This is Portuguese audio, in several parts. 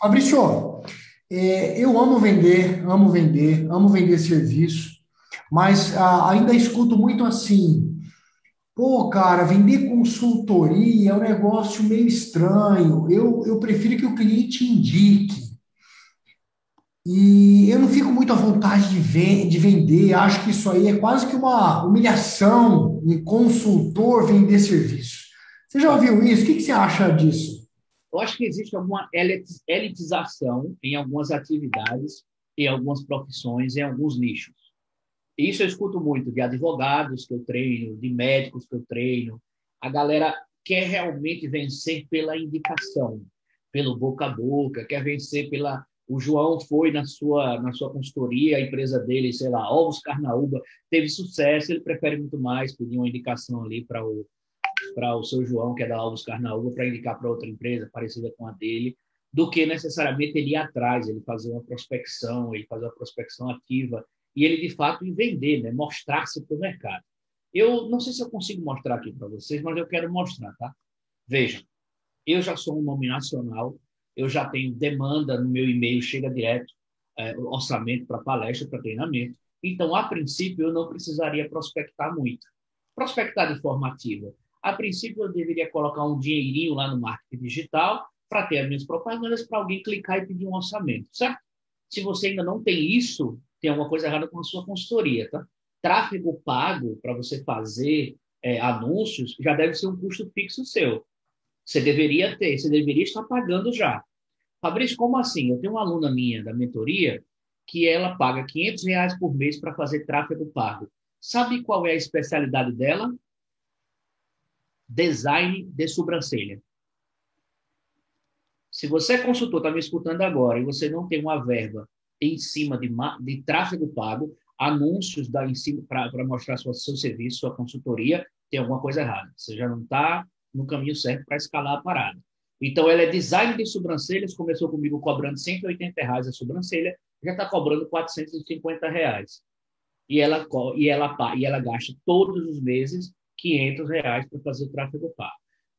Fabrício, é, eu amo vender, amo vender, amo vender serviço, mas ah, ainda escuto muito assim. Pô, cara, vender consultoria é um negócio meio estranho. Eu, eu prefiro que o cliente indique. E eu não fico muito à vontade de, ver, de vender. Acho que isso aí é quase que uma humilhação em consultor vender serviço. Você já ouviu isso? O que, que você acha disso? Eu acho que existe alguma elitização em algumas atividades, em algumas profissões, em alguns nichos. Isso eu escuto muito de advogados que eu treino, de médicos que eu treino. A galera quer realmente vencer pela indicação, pelo boca a boca, quer vencer pela. O João foi na sua na sua consultoria, a empresa dele, sei lá, Ovos Carnaúba, teve sucesso, ele prefere muito mais pedir uma indicação ali para o para o seu João, que é da Ovos Carnaúba, para indicar para outra empresa parecida com a dele, do que necessariamente ele ir atrás, ele fazer uma prospecção, ele fazer uma prospecção ativa e ele de fato vender, né? mostrar-se para o mercado. Eu não sei se eu consigo mostrar aqui para vocês, mas eu quero mostrar, tá? Vejam, eu já sou um nome nacional, eu já tenho demanda no meu e-mail, chega direto é, orçamento para palestra, para treinamento. Então, a princípio, eu não precisaria prospectar muito. Prospectar de forma ativa. A princípio, eu deveria colocar um dinheirinho lá no marketing digital para ter as minhas propagandas, para alguém clicar e pedir um orçamento, certo? Se você ainda não tem isso, tem alguma coisa errada com a sua consultoria, tá? Tráfego pago para você fazer é, anúncios já deve ser um custo fixo seu. Você deveria ter, você deveria estar pagando já. Fabrício, como assim? Eu tenho uma aluna minha da mentoria que ela paga 500 reais por mês para fazer tráfego pago. Sabe qual é a especialidade dela? Design de sobrancelha. Se você é consultor, está me escutando agora, e você não tem uma verba em cima de, de tráfego pago, anúncios para mostrar sua, seu serviço, sua consultoria, tem alguma coisa errada. Você já não está no caminho certo para escalar a parada. Então, ela é design de sobrancelhas, começou comigo cobrando 180 reais a sobrancelha, já está cobrando 450 reais. E ela, e, ela, e ela gasta todos os meses 500 reais para fazer o tráfego pago.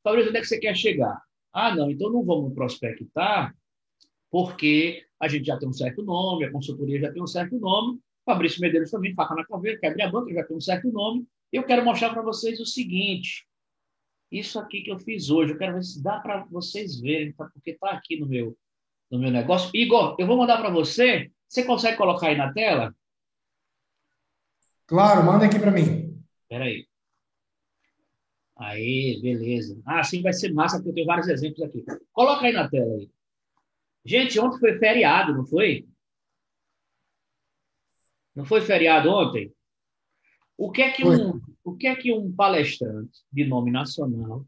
Fabrício, onde é que você quer chegar? Ah, não, então não vamos prospectar, porque a gente já tem um certo nome, a consultoria já tem um certo nome, Fabrício Medeiros também, faca na caveira, quebra a banca, já tem um certo nome. Eu quero mostrar para vocês o seguinte, isso aqui que eu fiz hoje, eu quero ver se dá para vocês verem, tá? porque está aqui no meu, no meu negócio. Igor, eu vou mandar para você, você consegue colocar aí na tela? Claro, manda aqui para mim. Espera aí. Aí, beleza. Ah, assim vai ser massa, porque eu tenho vários exemplos aqui. Coloca aí na tela aí. Gente, ontem foi feriado, não foi? Não foi feriado ontem? O que é que um, o que é que um palestrante de nome nacional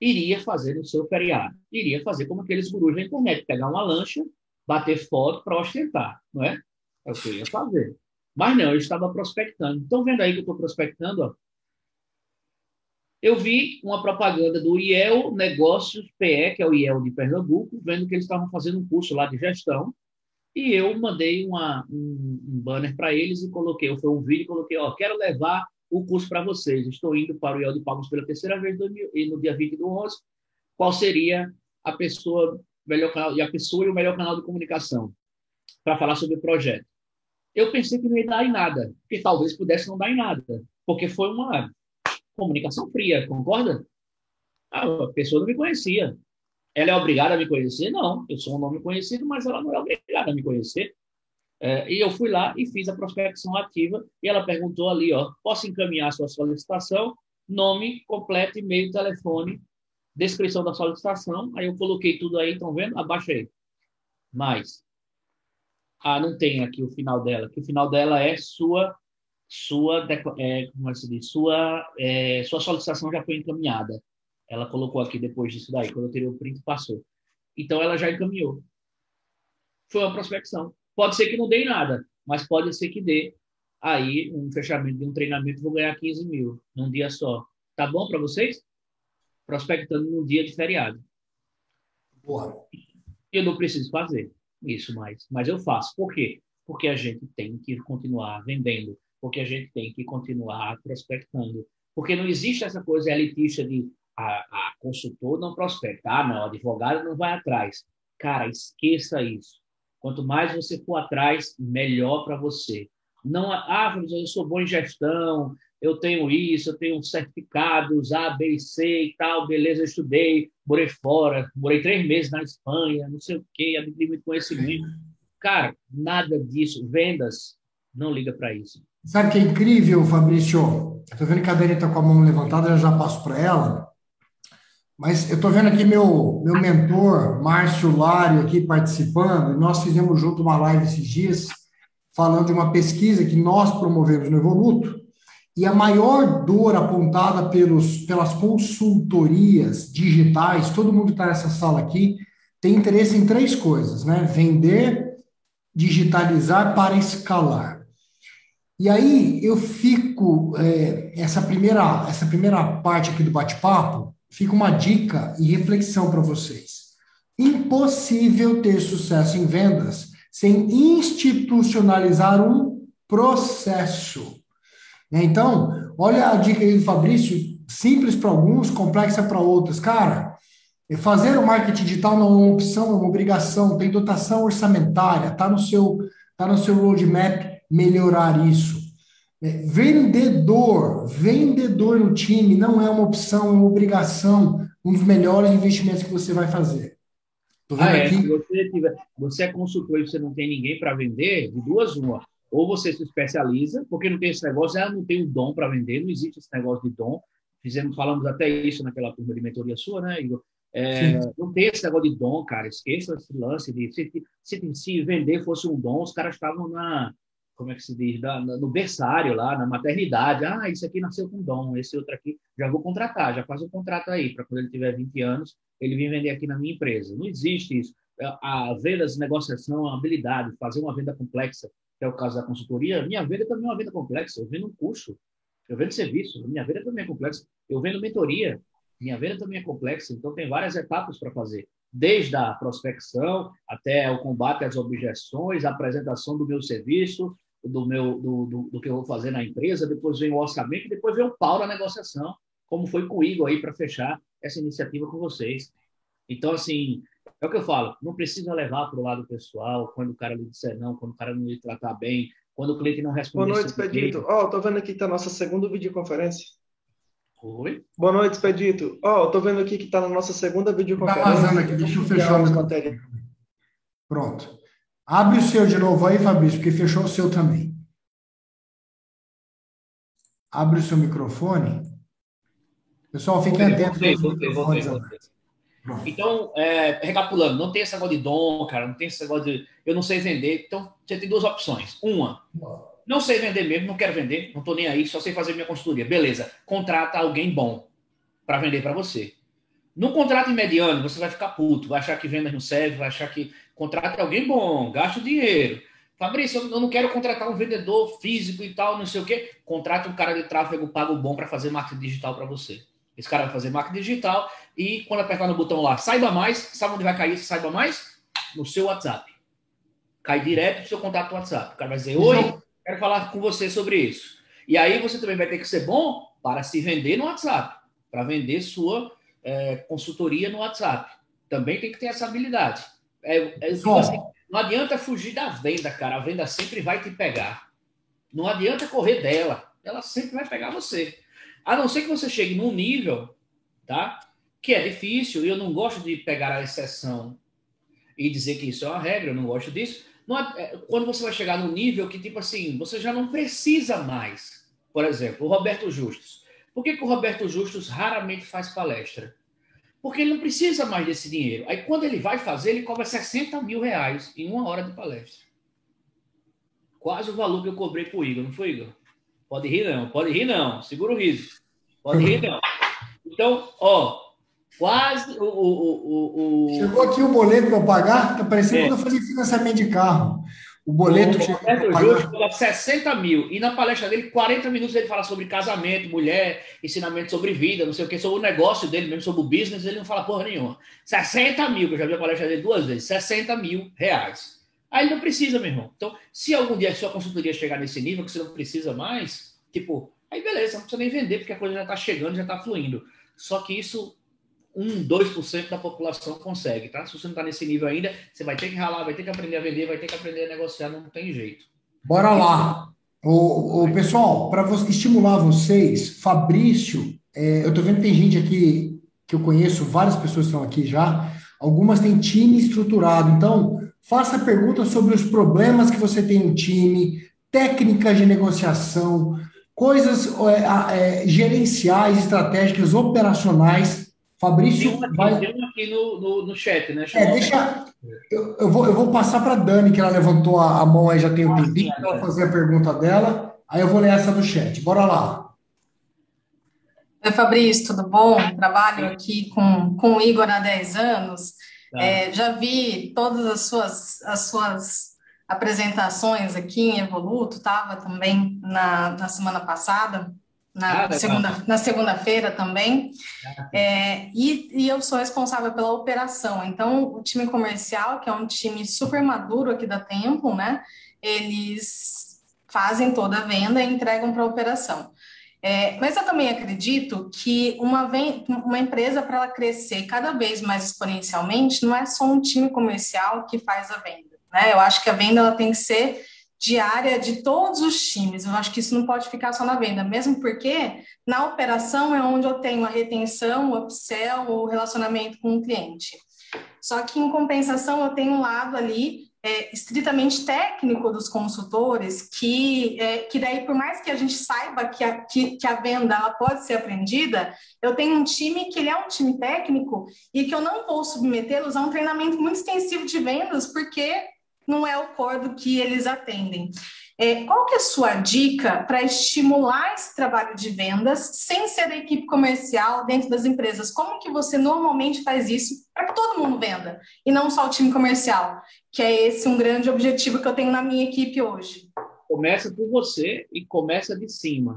iria fazer no seu feriado? Iria fazer como aqueles gurus da internet, pegar uma lancha, bater foto para ostentar, não é? É o que eu ia fazer. Mas não, eu estava prospectando. Estão vendo aí que eu estou prospectando? Ó? Eu vi uma propaganda do IEL Negócios PE, que é o IEL de Pernambuco, vendo que eles estavam fazendo um curso lá de gestão, e eu mandei uma, um, um banner para eles e coloquei, foi um vídeo e coloquei, ó, quero levar o curso para vocês, estou indo para o IEL de Palmas pela terceira vez no dia 20 do 11, qual seria a pessoa, melhor canal, e a pessoa e o melhor canal de comunicação para falar sobre o projeto. Eu pensei que não ia dar em nada, que talvez pudesse não dar em nada, porque foi uma comunicação fria, concorda? Ah, a pessoa não me conhecia. Ela é obrigada a me conhecer? Não, eu sou um nome conhecido, mas ela não é obrigada a me conhecer. É, e eu fui lá e fiz a prospecção ativa e ela perguntou ali, ó, posso encaminhar sua solicitação? Nome completo, e-mail, telefone, descrição da solicitação. Aí eu coloquei tudo aí, estão vendo? Abaixei. Mais. Ah, não tem aqui o final dela, que o final dela é sua sua, é, como é se diz, sua, é, sua solicitação já foi encaminhada. Ela colocou aqui depois disso daí, quando eu tirei o print, passou. Então, ela já encaminhou. Foi uma prospecção. Pode ser que não dê nada, mas pode ser que dê. Aí, um fechamento de um treinamento, vou ganhar 15 mil num dia só. Tá bom para vocês? Prospectando num dia de feriado. Boa. Eu não preciso fazer isso mais, mas eu faço. Por quê? Porque a gente tem que continuar vendendo porque a gente tem que continuar prospectando. Porque não existe essa coisa elitista de a, a consultor não prospecta, ah, não, advogado não vai atrás. Cara, esqueça isso. Quanto mais você for atrás, melhor para você. Não, ah, eu sou bom em gestão, eu tenho isso, eu tenho certificados A, B e C e tal, beleza, eu estudei, morei fora, morei três meses na Espanha, não sei o quê, adquiri muito conhecimento. Cara, nada disso. Vendas, não liga para isso. Sabe que é incrível, Fabrício? Estou vendo que a Dani está com a mão levantada, eu já passo para ela. Mas eu estou vendo aqui meu, meu mentor, Márcio Lário, aqui participando, nós fizemos junto uma live esses dias, falando de uma pesquisa que nós promovemos no Evoluto, e a maior dor apontada pelos, pelas consultorias digitais, todo mundo que está nessa sala aqui, tem interesse em três coisas, né? Vender, digitalizar para escalar. E aí eu fico, é, essa, primeira, essa primeira parte aqui do bate-papo, fica uma dica e reflexão para vocês. Impossível ter sucesso em vendas sem institucionalizar um processo. Né? Então, olha a dica aí do Fabrício, simples para alguns, complexa para outros. Cara, fazer o marketing digital não é uma opção, é uma obrigação, tem dotação orçamentária, está no seu tá no seu roadmap melhorar isso. É, vendedor, vendedor no time não é uma opção, é uma obrigação, um dos melhores investimentos que você vai fazer. Ah, é. Se você, tiver, você é consultor e você não tem ninguém para vender, de duas uma ou você se especializa, porque não tem esse negócio, ela não tem o dom para vender, não existe esse negócio de dom. Fizemos, falamos até isso naquela turma de mentoria sua, né, Igor? É, não tem esse negócio de dom, cara. Esqueça esse lance de se, se, se vender fosse um dom, os caras estavam na, como é que se diz, da, no berçário lá, na maternidade. Ah, isso aqui nasceu com dom, esse outro aqui, já vou contratar, já faz um contrato aí, para quando ele tiver 20 anos, ele vir vender aqui na minha empresa. Não existe isso. A vendas, negociação, a habilidade, fazer uma venda complexa, que é o caso da consultoria, minha venda também é uma venda complexa. Eu vendo um curso, eu vendo serviço, minha venda também é complexa. Eu vendo mentoria, minha venda também é complexa. Então, tem várias etapas para fazer. Desde a prospecção até o combate às objeções, a apresentação do meu serviço, do, meu, do, do, do que eu vou fazer na empresa, depois vem o orçamento, depois vem o pau na negociação, como foi com o Igor aí para fechar essa iniciativa com vocês. Então, assim, é o que eu falo, não precisa levar para o lado pessoal quando o cara lhe disser não, quando o cara não lhe tratar bem, quando o cliente não responder. Boa noite, Expedito. Ó, oh, tô vendo aqui que tá a nossa segunda videoconferência. Oi? Boa noite, Expedito. Ó, oh, tô vendo aqui que tá na nossa segunda videoconferência. Tá vazando aqui, deixa eu fechar a matéria. Pronto. Abre o seu de novo aí, Fabrício, porque fechou o seu também. Abre o seu microfone. Pessoal, fiquem atentos. Voltei, voltei, voltei, voltei. Então, é, recapitulando, não tem esse negócio de dom, cara, não tem esse negócio de eu não sei vender. Então, você tem duas opções. Uma, não sei vender mesmo, não quero vender, não estou nem aí, só sei fazer minha consultoria. Beleza, contrata alguém bom para vender para você. No contrato mediano, você vai ficar puto, vai achar que venda não serve, vai achar que contrata alguém bom, gasta o dinheiro. Fabrício, eu não quero contratar um vendedor físico e tal, não sei o quê. Contrata um cara de tráfego pago bom para fazer marketing digital para você. Esse cara vai fazer marketing digital e quando apertar no botão lá, saiba mais, sabe onde vai cair esse saiba mais? No seu WhatsApp. Cai direto pro seu contato WhatsApp. O cara vai dizer, oi, quero falar com você sobre isso. E aí você também vai ter que ser bom para se vender no WhatsApp, para vender sua é, consultoria no WhatsApp. Também tem que ter essa habilidade. É, é, assim, não adianta fugir da venda, cara. A venda sempre vai te pegar. Não adianta correr dela. Ela sempre vai pegar você. A não ser que você chegue num nível, tá? Que é difícil, e eu não gosto de pegar a exceção e dizer que isso é uma regra, eu não gosto disso. Não é, é, quando você vai chegar num nível que, tipo assim, você já não precisa mais. Por exemplo, o Roberto Justus. Por que, que o Roberto Justus raramente faz palestra? Porque ele não precisa mais desse dinheiro. Aí, quando ele vai fazer, ele cobra 60 mil reais em uma hora de palestra. Quase o valor que eu cobrei para o Igor, não foi, Igor? Pode rir não, pode rir não, segura o riso. Pode rir não. Então, ó, quase o. o, o, o... Chegou aqui o boleto para pagar, tá parecendo é. quando eu fazia financiamento de carro. O boleto o chegou. Roberto 60 mil. E na palestra dele, 40 minutos ele fala sobre casamento, mulher, ensinamento sobre vida, não sei o que, sobre o negócio dele mesmo, sobre o business, ele não fala porra nenhuma. 60 mil, que eu já vi a palestra dele duas vezes, 60 mil reais. Aí não precisa, meu irmão. Então, se algum dia a sua consultoria chegar nesse nível que você não precisa mais, tipo, aí beleza, não precisa nem vender, porque a coisa já está chegando, já está fluindo. Só que isso, 1, 2% da população consegue, tá? Se você não está nesse nível ainda, você vai ter que ralar, vai ter que aprender a vender, vai ter que aprender a negociar, não tem jeito. Bora lá. O, o pessoal, para estimular vocês, Fabrício, é, eu estou vendo que tem gente aqui que eu conheço, várias pessoas estão aqui já, algumas têm time estruturado. Então, faça perguntas sobre os problemas que você tem no time, técnicas de negociação, coisas é, é, gerenciais, estratégicas, operacionais. Fabrício tem vai... tem um aqui no, no, no chat, né? é, deixa... Eu, eu, vou, eu vou passar para a Dani, que ela levantou a, a mão aí já tem um ah, tempinho, para ela fazer a pergunta dela. Aí eu vou ler essa do chat. Bora lá. Oi, Fabrício, tudo bom? Trabalho aqui com, com o Igor há 10 anos. Tá. É, já vi todas as suas, as suas apresentações aqui em Evoluto, estava também na, na semana passada, na ah, segunda segunda-feira também, é, e, e eu sou responsável pela operação. Então, o time comercial, que é um time super maduro aqui da Tempo, né? Eles fazem toda a venda e entregam para a operação. É, mas eu também acredito que uma, uma empresa, para ela crescer cada vez mais exponencialmente, não é só um time comercial que faz a venda. Né? Eu acho que a venda ela tem que ser diária de todos os times. Eu acho que isso não pode ficar só na venda, mesmo porque na operação é onde eu tenho a retenção, o upsell, o relacionamento com o cliente. Só que, em compensação, eu tenho um lado ali é, estritamente técnico dos consultores, que, é, que daí, por mais que a gente saiba que a, que, que, a venda ela pode ser aprendida, eu tenho um time que ele é um time técnico e que eu não vou submetê-los a um treinamento muito extensivo de vendas, porque não é o core do que eles atendem. É, qual que é a sua dica para estimular esse trabalho de vendas sem ser da equipe comercial dentro das empresas? Como que você normalmente faz isso para que todo mundo venda e não só o time comercial? Que é esse um grande objetivo que eu tenho na minha equipe hoje. Começa por você e começa de cima.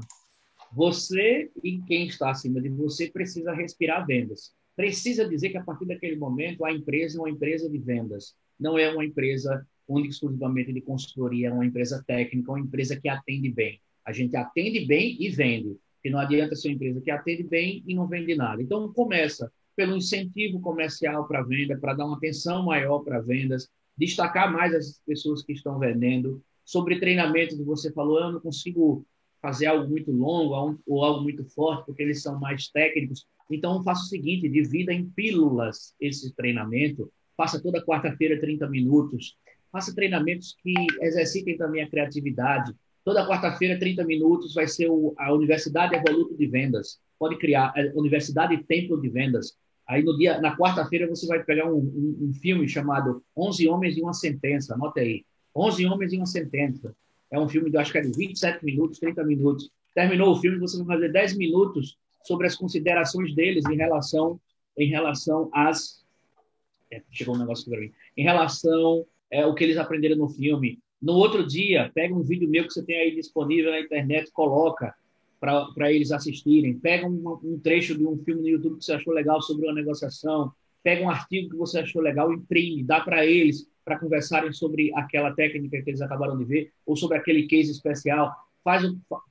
Você e quem está acima de você precisa respirar vendas. Precisa dizer que a partir daquele momento a empresa é uma empresa de vendas, não é uma empresa única exclusivamente de consultoria, é uma empresa técnica, uma empresa que atende bem. A gente atende bem e vende. E não adianta ser uma empresa que atende bem e não vende nada. Então, começa pelo incentivo comercial para venda, para dar uma atenção maior para vendas, destacar mais as pessoas que estão vendendo. Sobre treinamento que você falou, eu não consigo fazer algo muito longo ou algo muito forte, porque eles são mais técnicos. Então, faça o seguinte: divida em pílulas esse treinamento. Faça toda quarta-feira 30 minutos faça treinamentos que exercitem também a criatividade. Toda quarta-feira, 30 minutos, vai ser o, a Universidade Evoluto de Vendas. Pode criar a é, Universidade Templo de Vendas. Aí no dia, na quarta-feira você vai pegar um, um, um, filme chamado 11 Homens e uma Sentença. Anota aí. 11 Homens e uma Sentença. É um filme de, acho que é de 27 minutos, 30 minutos. Terminou o filme, você vai fazer 10 minutos sobre as considerações deles em relação, em relação às... É, chegou um negócio para mim. Em relação é, o que eles aprenderam no filme. No outro dia, pega um vídeo meu que você tem aí disponível na internet, coloca para eles assistirem. Pega um, um, trecho de um filme no YouTube que você achou legal sobre uma negociação. Pega um artigo que você achou legal, imprime, dá para eles para conversarem sobre aquela técnica que eles acabaram de ver ou sobre aquele case especial. Faz,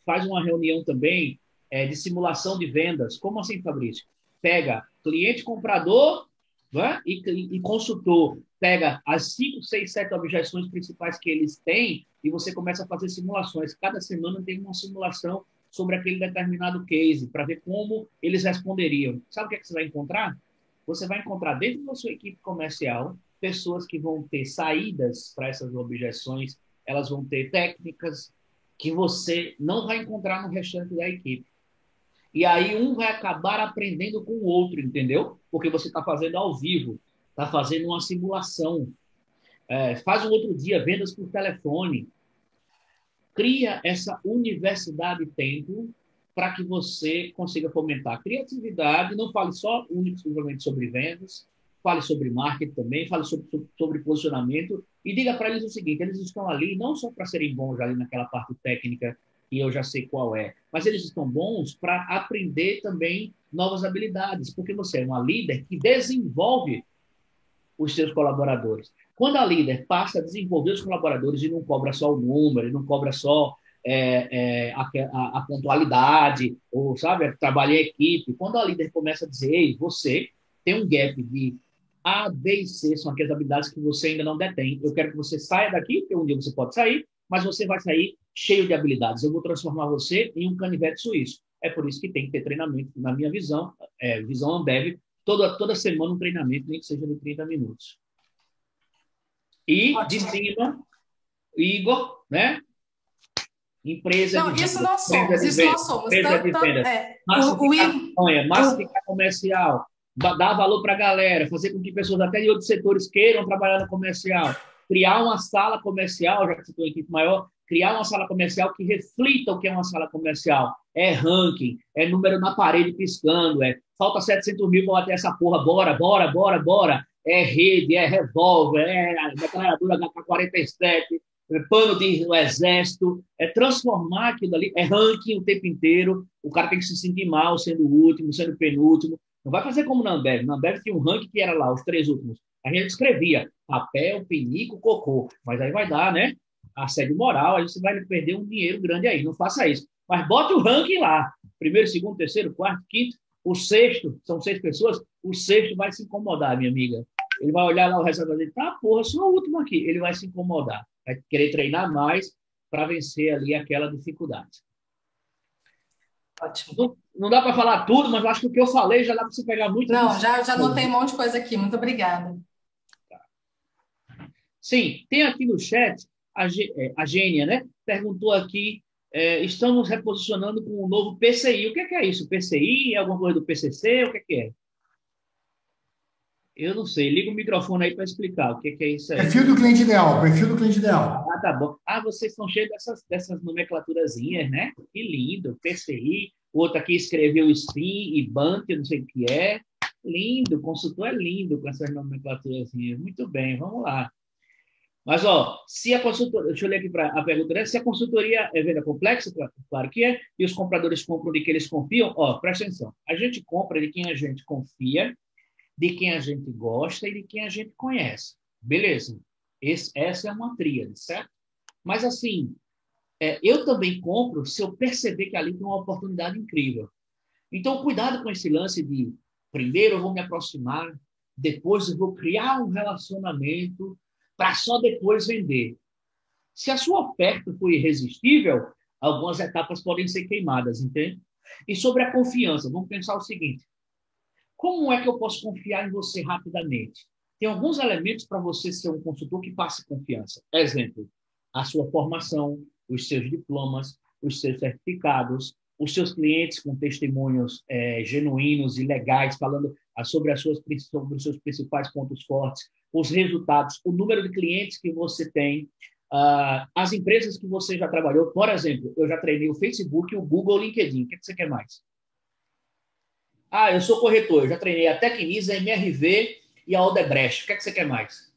faz uma reunião também é, de simulação de vendas. Como assim, Fabrício? Pega cliente comprador né? e, e, consultor pega as cinco, seis, sete objeções principais que eles têm e você começa a fazer simulações. Cada semana tem uma simulação sobre aquele determinado case para ver como eles responderiam. Sabe o que, é que você vai encontrar? Você vai encontrar dentro da sua equipe comercial pessoas que vão ter saídas para essas objeções, elas vão ter técnicas que você não vai encontrar no restante da equipe. E aí um vai acabar aprendendo com o outro, entendeu? Porque você está fazendo ao vivo, está fazendo uma simulação. É, faz um outro dia vendas por telefone. Cria essa universidade tempo para que você consiga fomentar criatividade. Não fale só unicamente sobre vendas, fale sobre marketing também, fale sobre, sobre posicionamento e diga para eles o seguinte: eles estão ali não só para serem bons ali naquela parte técnica e eu já sei qual é. Mas eles estão bons para aprender também novas habilidades, porque você é uma líder que desenvolve os seus colaboradores. Quando a líder passa a desenvolver os colaboradores e não cobra só o número, não cobra só é, é, a, a, a, pontualidade, ou, sabe, trabalhar em equipe, quando a líder começa a dizer, ei, você tem um gap de A, B e C, são aquelas habilidades que você ainda não detém. Eu quero que você saia daqui, porque um dia você pode sair, mas você vai sair cheio de habilidades. Eu vou transformar você em um canivete suíço. É por isso que tem que ter treinamento, na minha visão, é, visão Ambev, toda, toda semana um treinamento, nem que seja de 30 minutos. E, Ótimo. de cima, Igor, né? Empresa não, de isso nós somos, isso nós somos. Empresa de venda. É, massificar, massificar comercial, dar valor para a galera, fazer com que pessoas até de outros setores queiram trabalhar no comercial, criar uma sala comercial, já que você tem uma equipe maior, criar uma sala comercial que reflita o que é uma sala comercial. É ranking, é número na parede piscando, é falta 700 mil para bater essa porra, bora, bora, bora, bora. É rede, é revólver, é declaradora HK-47, é pano de exército, é transformar aquilo ali, é ranking o tempo inteiro, o cara tem que se sentir mal sendo o último, sendo o penúltimo. Não vai fazer como na Ambev. Na Ambev tinha um ranking que era lá, os três últimos. A gente escrevia papel, pinico, cocô. Mas aí vai dar, né? Assédio moral, aí você vai perder um dinheiro grande aí. Não faça isso. Mas bote o ranking lá. Primeiro, segundo, terceiro, quarto, quinto. O sexto, são seis pessoas, o sexto vai se incomodar, minha amiga. Ele vai olhar lá o resultado dele, tá, porra, sou o último aqui. Ele vai se incomodar, vai querer treinar mais para vencer ali aquela dificuldade. Ótimo. Não, não dá para falar tudo, mas acho que o que eu falei já dá para você pegar muito. Não, já, já notei um monte de coisa aqui. Muito obrigada. Sim, tem aqui no chat a, é, a Gênia, né? Perguntou aqui: é, estamos reposicionando com um novo PCI. O que é, que é isso? PCI? É alguma coisa do PCC? O que é? Que é? Eu não sei. Liga o microfone aí para explicar o que é, que é isso aí. Perfil do cliente ideal. Perfil do cliente ideal. Ah, tá bom. Ah, vocês são cheios dessas, dessas nomenclaturazinhas, né? Que lindo. PCI. O outro aqui escreveu SPIN e BANT, não sei o que é. Lindo. O consultor é lindo com essas nomenclaturazinhas. Muito bem, vamos lá. Mas, ó, se a consultoria, deixa eu ler aqui para a pergunta, né? se a consultoria é venda complexa, claro que é, e os compradores compram de que eles confiam, ó, presta atenção, a gente compra de quem a gente confia, de quem a gente gosta e de quem a gente conhece. Beleza, Esse, essa é uma tríade, certo? Mas, assim, é, eu também compro se eu perceber que ali tem uma oportunidade incrível. Então, cuidado com esse lance de, primeiro eu vou me aproximar, depois eu vou criar um relacionamento, para só depois vender. Se a sua oferta for irresistível, algumas etapas podem ser queimadas, entende? E sobre a confiança, vamos pensar o seguinte: como é que eu posso confiar em você rapidamente? Tem alguns elementos para você ser um consultor que passe confiança. Exemplo, a sua formação, os seus diplomas, os seus certificados, os seus clientes com testemunhos é, genuínos e legais, falando sobre, as suas, sobre os seus principais pontos fortes, os resultados, o número de clientes que você tem, uh, as empresas que você já trabalhou. Por exemplo, eu já treinei o Facebook, o Google, o LinkedIn. O que, é que você quer mais? Ah, eu sou corretor, eu já treinei a Tecnisa, a MRV e a Odebrecht. O que, é que você quer mais?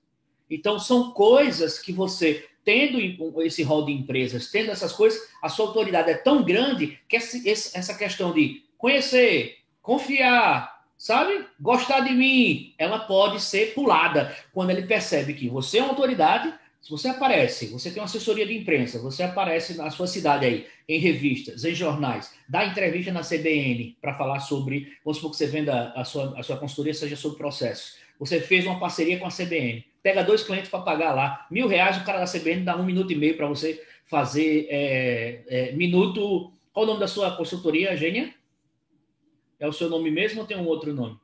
Então, são coisas que você, tendo esse rol de empresas, tendo essas coisas, a sua autoridade é tão grande que essa questão de conhecer, confiar, sabe? Gostar de mim, ela pode ser pulada quando ele percebe que você é uma autoridade. Se você aparece, você tem uma assessoria de imprensa, você aparece na sua cidade aí, em revistas, em jornais, dá entrevista na CBN para falar sobre, vamos supor que você venda a sua, a sua consultoria, seja sobre processos. Você fez uma parceria com a CBN, pega dois clientes para pagar lá, mil reais, o cara da CBN dá um minuto e meio para você fazer é, é, minuto. Qual o nome da sua consultoria, Gênia? É o seu nome mesmo ou tem um outro nome?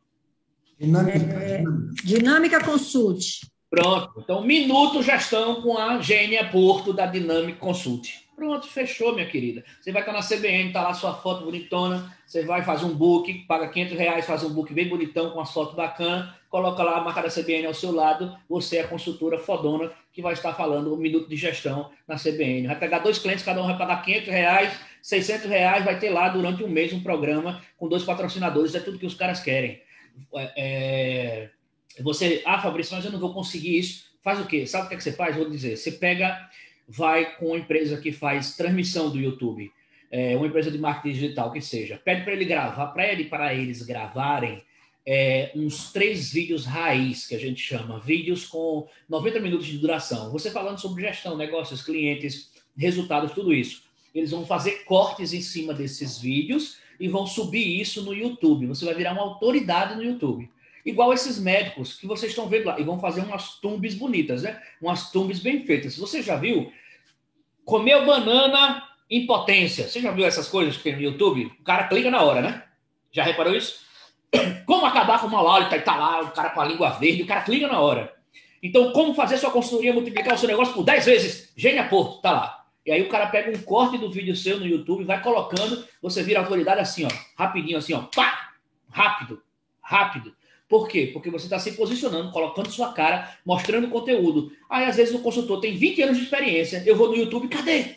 Dinâmica. É, Dinâmica Consult. Pronto. Então, minuto gestão com a Gênia Porto da Dinâmica Consult. Pronto, fechou, minha querida. Você vai estar na CBN, tá lá sua foto bonitona, você vai fazer um book, paga 500 reais, faz um book bem bonitão, com a foto bacana, coloca lá a marca da CBN ao seu lado, você é a consultora fodona que vai estar falando um minuto de gestão na CBN. Vai pegar dois clientes, cada um vai pagar 500 reais, 600 reais, vai ter lá durante um mês um programa com dois patrocinadores, é tudo que os caras querem. É, é você, ah, Fabrício, mas eu não vou conseguir isso. Faz o quê? Sabe o que, é que você faz? Vou dizer, você pega vai com uma empresa que faz transmissão do YouTube, é, uma empresa de marketing digital que seja, pede para ele gravar, para ele para eles gravarem é, uns três vídeos raiz que a gente chama, vídeos com 90 minutos de duração. Você falando sobre gestão, negócios, clientes, resultados, tudo isso. Eles vão fazer cortes em cima desses vídeos e vão subir isso no YouTube. Você vai virar uma autoridade no YouTube. Igual esses médicos que vocês estão vendo lá, e vão fazer umas tumbes bonitas, né? Umas tumbes bem feitas. Você já viu? Comeu banana em potência. Você já viu essas coisas que tem no YouTube? O cara clica na hora, né? Já reparou isso? Como acabar com o mau hálito? Tá lá o cara com a língua verde, o cara clica na hora. Então, como fazer sua consultoria multiplicar o seu negócio por 10 vezes? Gênia Porto, tá lá. E aí o cara pega um corte do vídeo seu no YouTube, vai colocando, você vira autoridade assim, ó, rapidinho, assim, ó, pá! Rápido, rápido. Por quê? Porque você está se posicionando, colocando sua cara, mostrando conteúdo. Aí, às vezes, o consultor tem 20 anos de experiência. Eu vou no YouTube, cadê?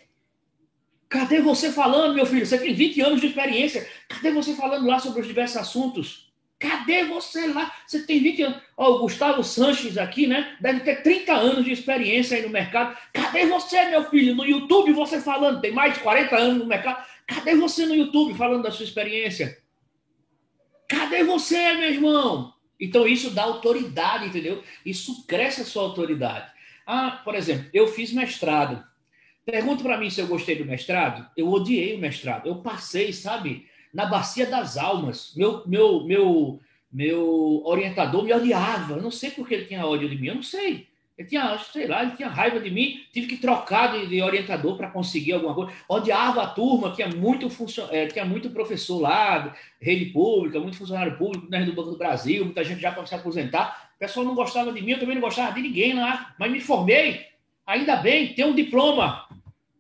Cadê você falando, meu filho? Você tem 20 anos de experiência. Cadê você falando lá sobre os diversos assuntos? Cadê você lá? Você tem 20 anos. Ó, o Gustavo Sanches aqui, né? Deve ter 30 anos de experiência aí no mercado. Cadê você, meu filho? No YouTube você falando. Tem mais de 40 anos no mercado. Cadê você no YouTube falando da sua experiência? Cadê você, meu irmão? Então isso dá autoridade, entendeu? Isso cresce a sua autoridade. Ah, por exemplo, eu fiz mestrado. Pergunta para mim se eu gostei do mestrado. Eu odiei o mestrado. Eu passei, sabe, na bacia das almas. Meu, meu, meu, meu orientador me odiava. Eu não sei por que ele tinha ódio de mim. Eu não sei. Ele tinha, sei lá, ele tinha raiva de mim. Tive que trocar de, de orientador para conseguir alguma coisa. Odiava a turma, tinha muito, funcion... É, tinha muito professor lá, rede pública, muito funcionário público né, do Banco do Brasil. Muita gente já para se aposentar. O pessoal não gostava de mim, eu também não gostava de ninguém lá. Mas me formei Ainda bem, tem um diploma,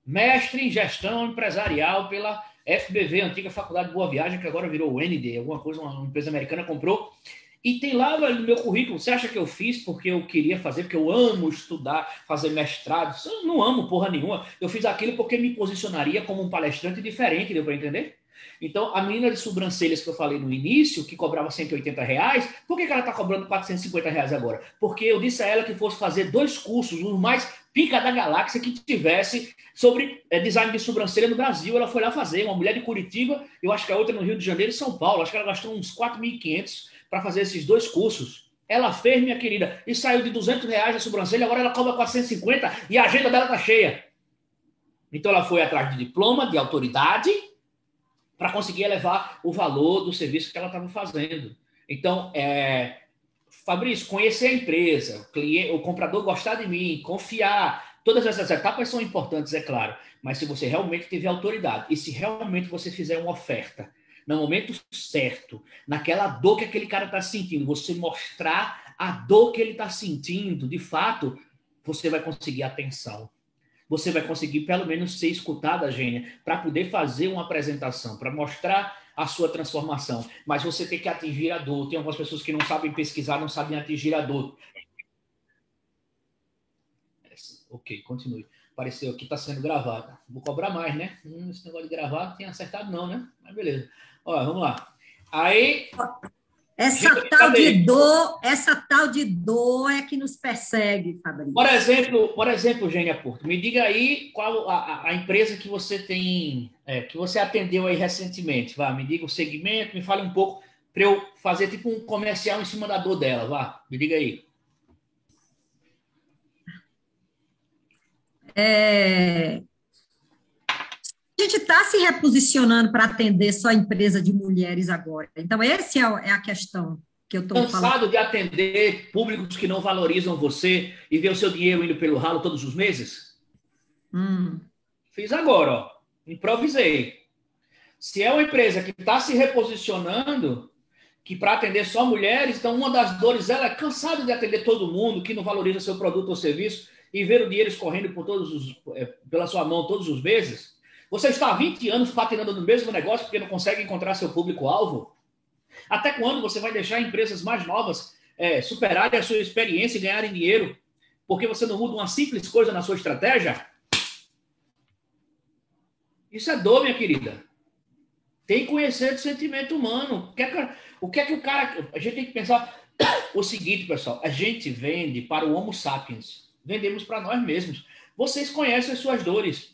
mestre em gestão empresarial pela FBV, antiga Faculdade de Boa Viagem, que agora virou ND, alguma coisa, uma empresa americana comprou. E tem lá no meu currículo, você acha que eu fiz porque eu queria fazer, porque eu amo estudar, fazer mestrado? Eu não amo porra nenhuma. Eu fiz aquilo porque me posicionaria como um palestrante diferente, deu para entender? Então, a menina de sobrancelhas que eu falei no início, que cobrava 180 reais, por que, ela está cobrando 450 reais agora? Porque eu disse a ela que fosse fazer dois cursos, um mais pica da galáxia que tivesse sobre é, design de sobrancelha no Brasil. Ela foi lá fazer, uma mulher de Curitiba, eu acho que a outra no Rio de Janeiro e São Paulo. Acho que ela gastou uns 4.500 para fazer esses dois cursos. Ela fez, minha querida, e saiu de 200 reais a sobrancelha, agora ela cobra 450 e a agenda dela tá cheia. Então ela foi atrás de diploma, de autoridade, para conseguir elevar o valor do serviço que ela estava fazendo. Então, é, Fabrício, conhecer a empresa, o, cliente, o comprador gostar de mim, confiar, todas essas etapas são importantes, é claro, mas se você realmente tiver autoridade e se realmente você fizer uma oferta no momento certo, naquela dor que aquele cara está sentindo, você mostrar a dor que ele está sentindo, de fato, você vai conseguir atenção você vai conseguir pelo menos ser escutada, Gênia, para poder fazer uma apresentação, para mostrar a sua transformação. Mas você tem que atingir a dor. Tem algumas pessoas que não sabem pesquisar, não sabem atingir a dor. Ok, continue. Apareceu aqui, está sendo gravado. Vou cobrar mais, né? Hum, esse negócio de gravar tem acertado, não, né? Mas beleza. Olha, vamos lá. Aí. Essa tal de dor, essa tal de dor é que nos persegue, Fabrício. Por exemplo, por exemplo, Gênia Porto, me diga aí qual a, a empresa que você tem, é, que você atendeu aí recentemente. Vá, me diga o segmento, me fale um pouco para eu fazer tipo um comercial em cima da dor dela. Vá, me diga aí. É, a gente está se reposicionando para atender só a empresa de mulheres agora. Então, essa é, é a questão que eu estou falando. Cansado de atender públicos que não valorizam você e ver o seu dinheiro indo pelo ralo todos os meses? Hum. Fiz agora, ó. Improvisei. Se é uma empresa que está se reposicionando, que para atender só mulheres, então uma das dores ela é cansada de atender todo mundo que não valoriza seu produto ou serviço e ver o dinheiro escorrendo por todos os, é, pela sua mão todos os meses. Você está há 20 anos patinando no mesmo negócio porque não consegue encontrar seu público-alvo? Até quando você vai deixar empresas mais novas é, superarem a sua experiência e ganharem dinheiro porque você não muda uma simples coisa na sua estratégia? Isso é dor, minha querida. Tem que conhecer do sentimento humano. O que, é que, o que é que o cara. A gente tem que pensar o seguinte, pessoal. A gente vende para o Homo sapiens. Vendemos para nós mesmos. Vocês conhecem as suas dores.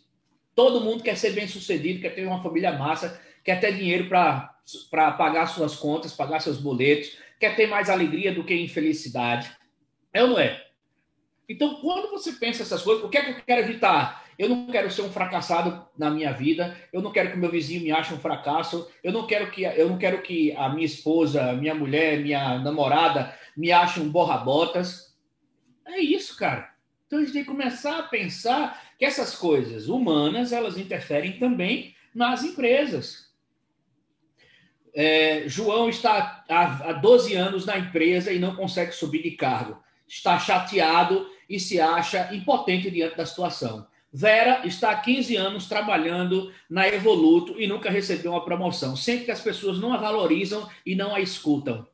Todo mundo quer ser bem sucedido, quer ter uma família massa, quer ter dinheiro para pagar suas contas, pagar seus boletos, quer ter mais alegria do que infelicidade. É ou não é? Então, quando você pensa essas coisas, o que é que eu quero evitar? Eu não quero ser um fracassado na minha vida. Eu não quero que meu vizinho me ache um fracasso. Eu não quero que eu não quero que a minha esposa, minha mulher, minha namorada me ache um borra-botas. É isso, cara. Então a gente tem que começar a pensar que essas coisas humanas elas interferem também nas empresas. É, João está há, há 12 anos na empresa e não consegue subir de cargo. Está chateado e se acha impotente diante da situação. Vera está há 15 anos trabalhando na Evoluto e nunca recebeu uma promoção. Sente que as pessoas não a valorizam e não a escutam.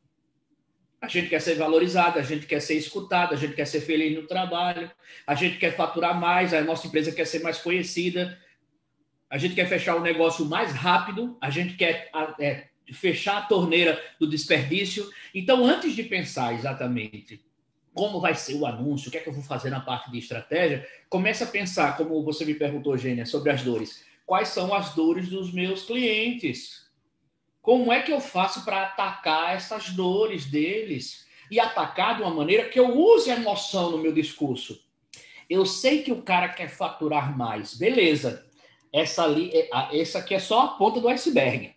A gente quer ser valorizada, a gente quer ser escutada, a gente quer ser feliz no trabalho, a gente quer faturar mais, a nossa empresa quer ser mais conhecida, a gente quer fechar o negócio mais rápido, a gente quer é, fechar a torneira do desperdício. Então, antes de pensar exatamente como vai ser o anúncio, o que é que eu vou fazer na parte de estratégia, comece a pensar, como você me perguntou, Gênia, sobre as dores. Quais são as dores dos meus clientes? Como é que eu faço para atacar essas dores deles? E atacar de uma maneira que eu use a emoção no meu discurso. Eu sei que o cara quer faturar mais, beleza. Essa, ali, é, essa aqui é só a ponta do iceberg.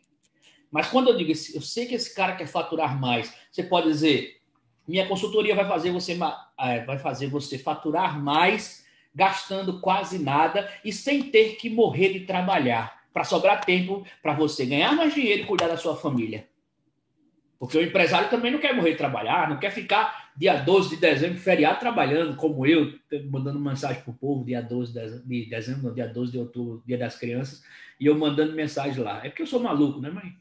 Mas quando eu digo, eu sei que esse cara quer faturar mais, você pode dizer, minha consultoria vai fazer você, é, vai fazer você faturar mais, gastando quase nada e sem ter que morrer de trabalhar, para sobrar tempo para você ganhar mais dinheiro e cuidar da sua família. Porque o empresário também não quer morrer de trabalhar, não quer ficar dia 12 de dezembro, feriado, trabalhando, como eu, mandando mensagem para o povo, dia 12 de dezembro, dia 12 de outubro, dia das crianças, e eu mandando mensagem lá. É porque eu sou maluco, né, mãe?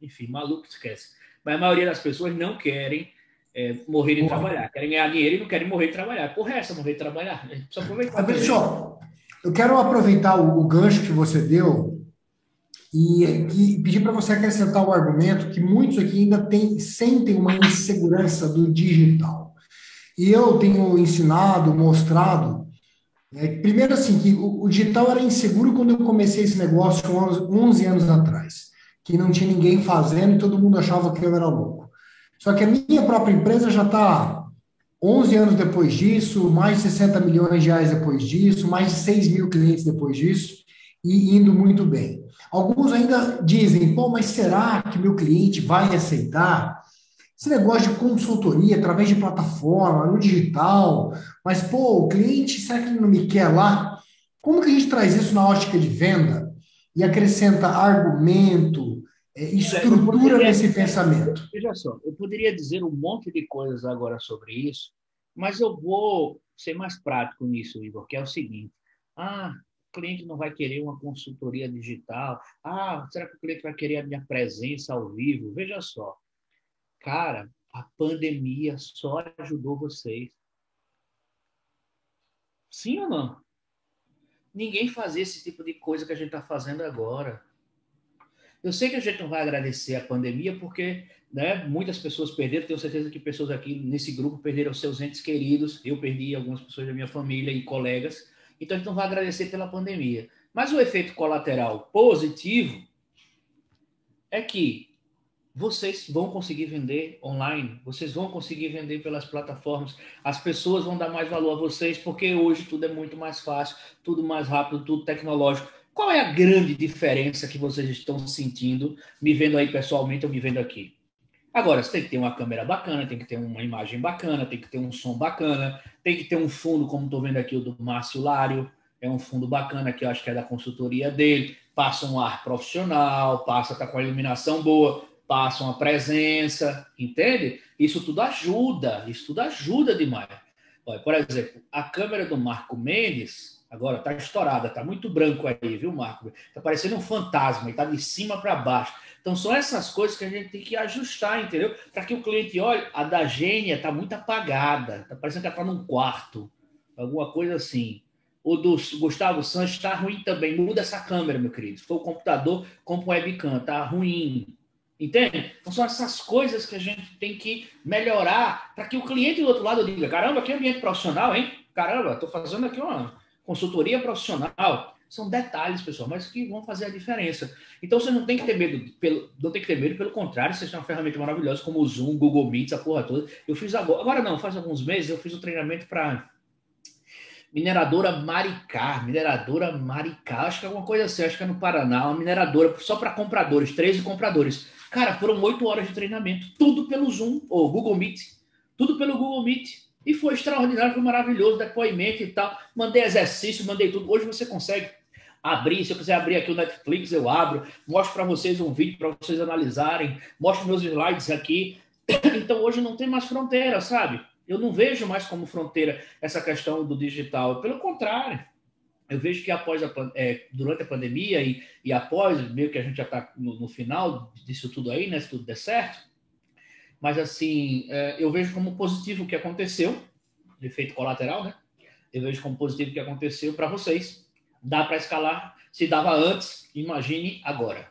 Enfim, maluco esquece. Mas a maioria das pessoas não querem é, morrer de trabalhar. Querem ganhar dinheiro e não querem morrer de trabalhar. Porra, é essa morrer de trabalhar? A gente precisa aproveitar. Fabrício, eu quero aproveitar o, o, gancho que você deu e, e pedir para você acrescentar o argumento que muitos aqui ainda tem, sentem uma insegurança do digital. E eu tenho ensinado, mostrado, é, primeiro assim, que o, o, digital era inseguro quando eu comecei esse negócio 11, 11 anos atrás, que não tinha ninguém fazendo e todo mundo achava que eu era louco. Só que a minha própria empresa já está 11 anos depois disso, mais de 60 milhões de reais depois disso, mais de 6 mil clientes depois disso, e indo muito bem. Alguns ainda dizem, pô, mas será que meu cliente vai aceitar? Esse negócio de consultoria através de plataforma, no digital, mas, pô, o cliente, será que ele não me quer lá? Como que a gente traz isso na ótica de venda e acrescenta argumento, é, estrutura poderia, nesse pensamento. Veja só, eu poderia dizer um monte de coisas agora sobre isso, mas eu vou ser mais prático nisso, Igor, que é o seguinte: ah, cliente não vai querer uma consultoria digital. Ah, será que o cliente vai querer a minha presença ao vivo? Veja só, cara, a pandemia só ajudou vocês. Sim ou não? Ninguém fazia esse tipo de coisa que a gente está fazendo agora. Eu sei que a gente não vai agradecer a pandemia, porque né, muitas pessoas perderam, tenho certeza que pessoas aqui nesse grupo perderam seus entes queridos, eu perdi algumas pessoas da minha família e colegas, então a gente não vai agradecer pela pandemia. Mas o efeito colateral positivo é que vocês vão conseguir vender online, vocês vão conseguir vender pelas plataformas, as pessoas vão dar mais valor a vocês, porque hoje tudo é muito mais fácil, tudo mais rápido, tudo tecnológico. Qual é a grande diferença que vocês estão sentindo, me vendo aí pessoalmente ou me vendo aqui? Agora, você tem que ter uma câmera bacana, tem que ter uma imagem bacana, tem que ter um som bacana, tem que ter um fundo, como estou vendo aqui o do Márcio Lário, é um fundo bacana que eu acho que é da consultoria dele, passa um ar profissional, passa tá com a iluminação boa, passa uma presença, entende? Isso tudo ajuda, isso tudo ajuda demais. Olha, por exemplo, a câmera do Marco Mendes, Agora tá estourada, tá muito branco aí, viu, Marco? Tá parecendo um fantasma e tá de cima para baixo. Então são essas coisas que a gente tem que ajustar, entendeu? Para que o cliente olhe, a da Gênia tá muito apagada, tá parecendo que ela tá num quarto, alguma coisa assim. O do Gustavo Santos está ruim também. Muda essa câmera, meu querido. Se for o computador, compra um webcam, tá ruim. Entende? Então são essas coisas que a gente tem que melhorar para que o cliente do outro lado diga: caramba, que ambiente profissional, hein? Caramba, estou fazendo aqui uma, consultoria profissional, são detalhes, pessoal, mas que vão fazer a diferença. Então você não tem que ter medo, pelo, não tem que ter medo, pelo contrário, você tem uma ferramenta maravilhosa como o Zoom, Google Meet, a porra toda. Eu fiz agora, agora não, faz alguns meses eu fiz um treinamento para Mineradora Maricá, mineradora Maricá, acho que é alguma coisa assim, acho que é no Paraná, uma mineradora só para compradores, 13 compradores. Cara, foram oito horas de treinamento, tudo pelo Zoom, ou Google Meet, tudo pelo Google Meet. E foi extraordinário, foi maravilhoso, depoimento e tal. Mandei exercício, mandei tudo. Hoje você consegue abrir, se eu quiser abrir aqui o Netflix, eu abro, mostro para vocês um vídeo para vocês analisarem, mostro meus slides aqui. Então hoje não tem mais fronteira, sabe? Eu não vejo mais como fronteira essa questão do digital. Pelo contrário, eu vejo que após a, é, durante a pandemia e, e após, meio que a gente já está no, no, final disso tudo aí, né? Se tudo der certo. Mas assim, é, eu vejo como positivo o que aconteceu, de efeito colateral, né? Eu vejo como positivo o que aconteceu para vocês. Dá para escalar. Se dava antes, imagine agora.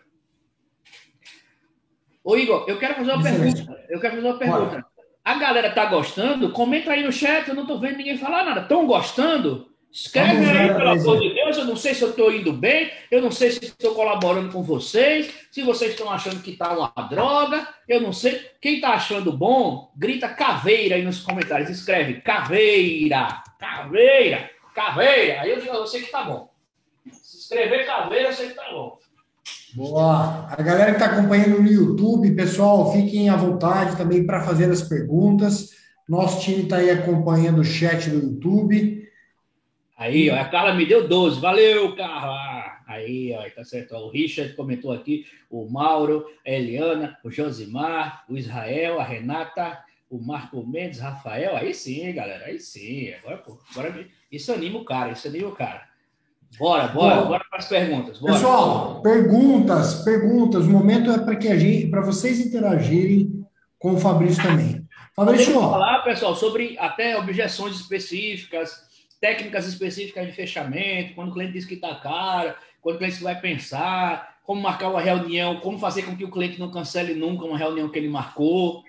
Ô Igor, eu quero fazer uma pergunta. Eu quero fazer uma pergunta. A galera tá gostando? Comenta aí no chat, eu não tô vendo ninguém falar nada. Estão gostando? Escreve aí, pelo amor de Deus. Eu não sei se eu estou indo bem, eu não sei se estou colaborando com vocês, se vocês estão achando que tá uma droga, eu não sei. Quem tá achando bom, grita caveira aí nos comentários. Escreve caveira, caveira, caveira. Aí eu digo, eu sei que tá bom. Se escrever caveira, eu sei que tá bom. Boa. A galera que está acompanhando no YouTube, pessoal, fiquem à vontade também para fazer as perguntas. Nosso time está aí acompanhando o chat do YouTube. Aí, ó, a Carla me deu 12. Valeu, Carla! Aí, ó, tá certo. O Richard comentou aqui, o Mauro, a Eliana, o Josimar, o Israel, a Renata, o Marco Mendes, Rafael. Aí sim, galera, aí sim. Agora, pô, agora isso anima o cara, isso anima o cara. Bora, bora, Bom, bora para as perguntas. Bora. Pessoal, perguntas, perguntas. O momento é para que a gente, para vocês interagirem com o Fabrício também. Fabrício, Vamos falar, pessoal, sobre até objeções específicas, técnicas específicas de fechamento, quando o cliente diz que está caro, quando o cliente vai pensar, como marcar uma reunião, como fazer com que o cliente não cancele nunca uma reunião que ele marcou.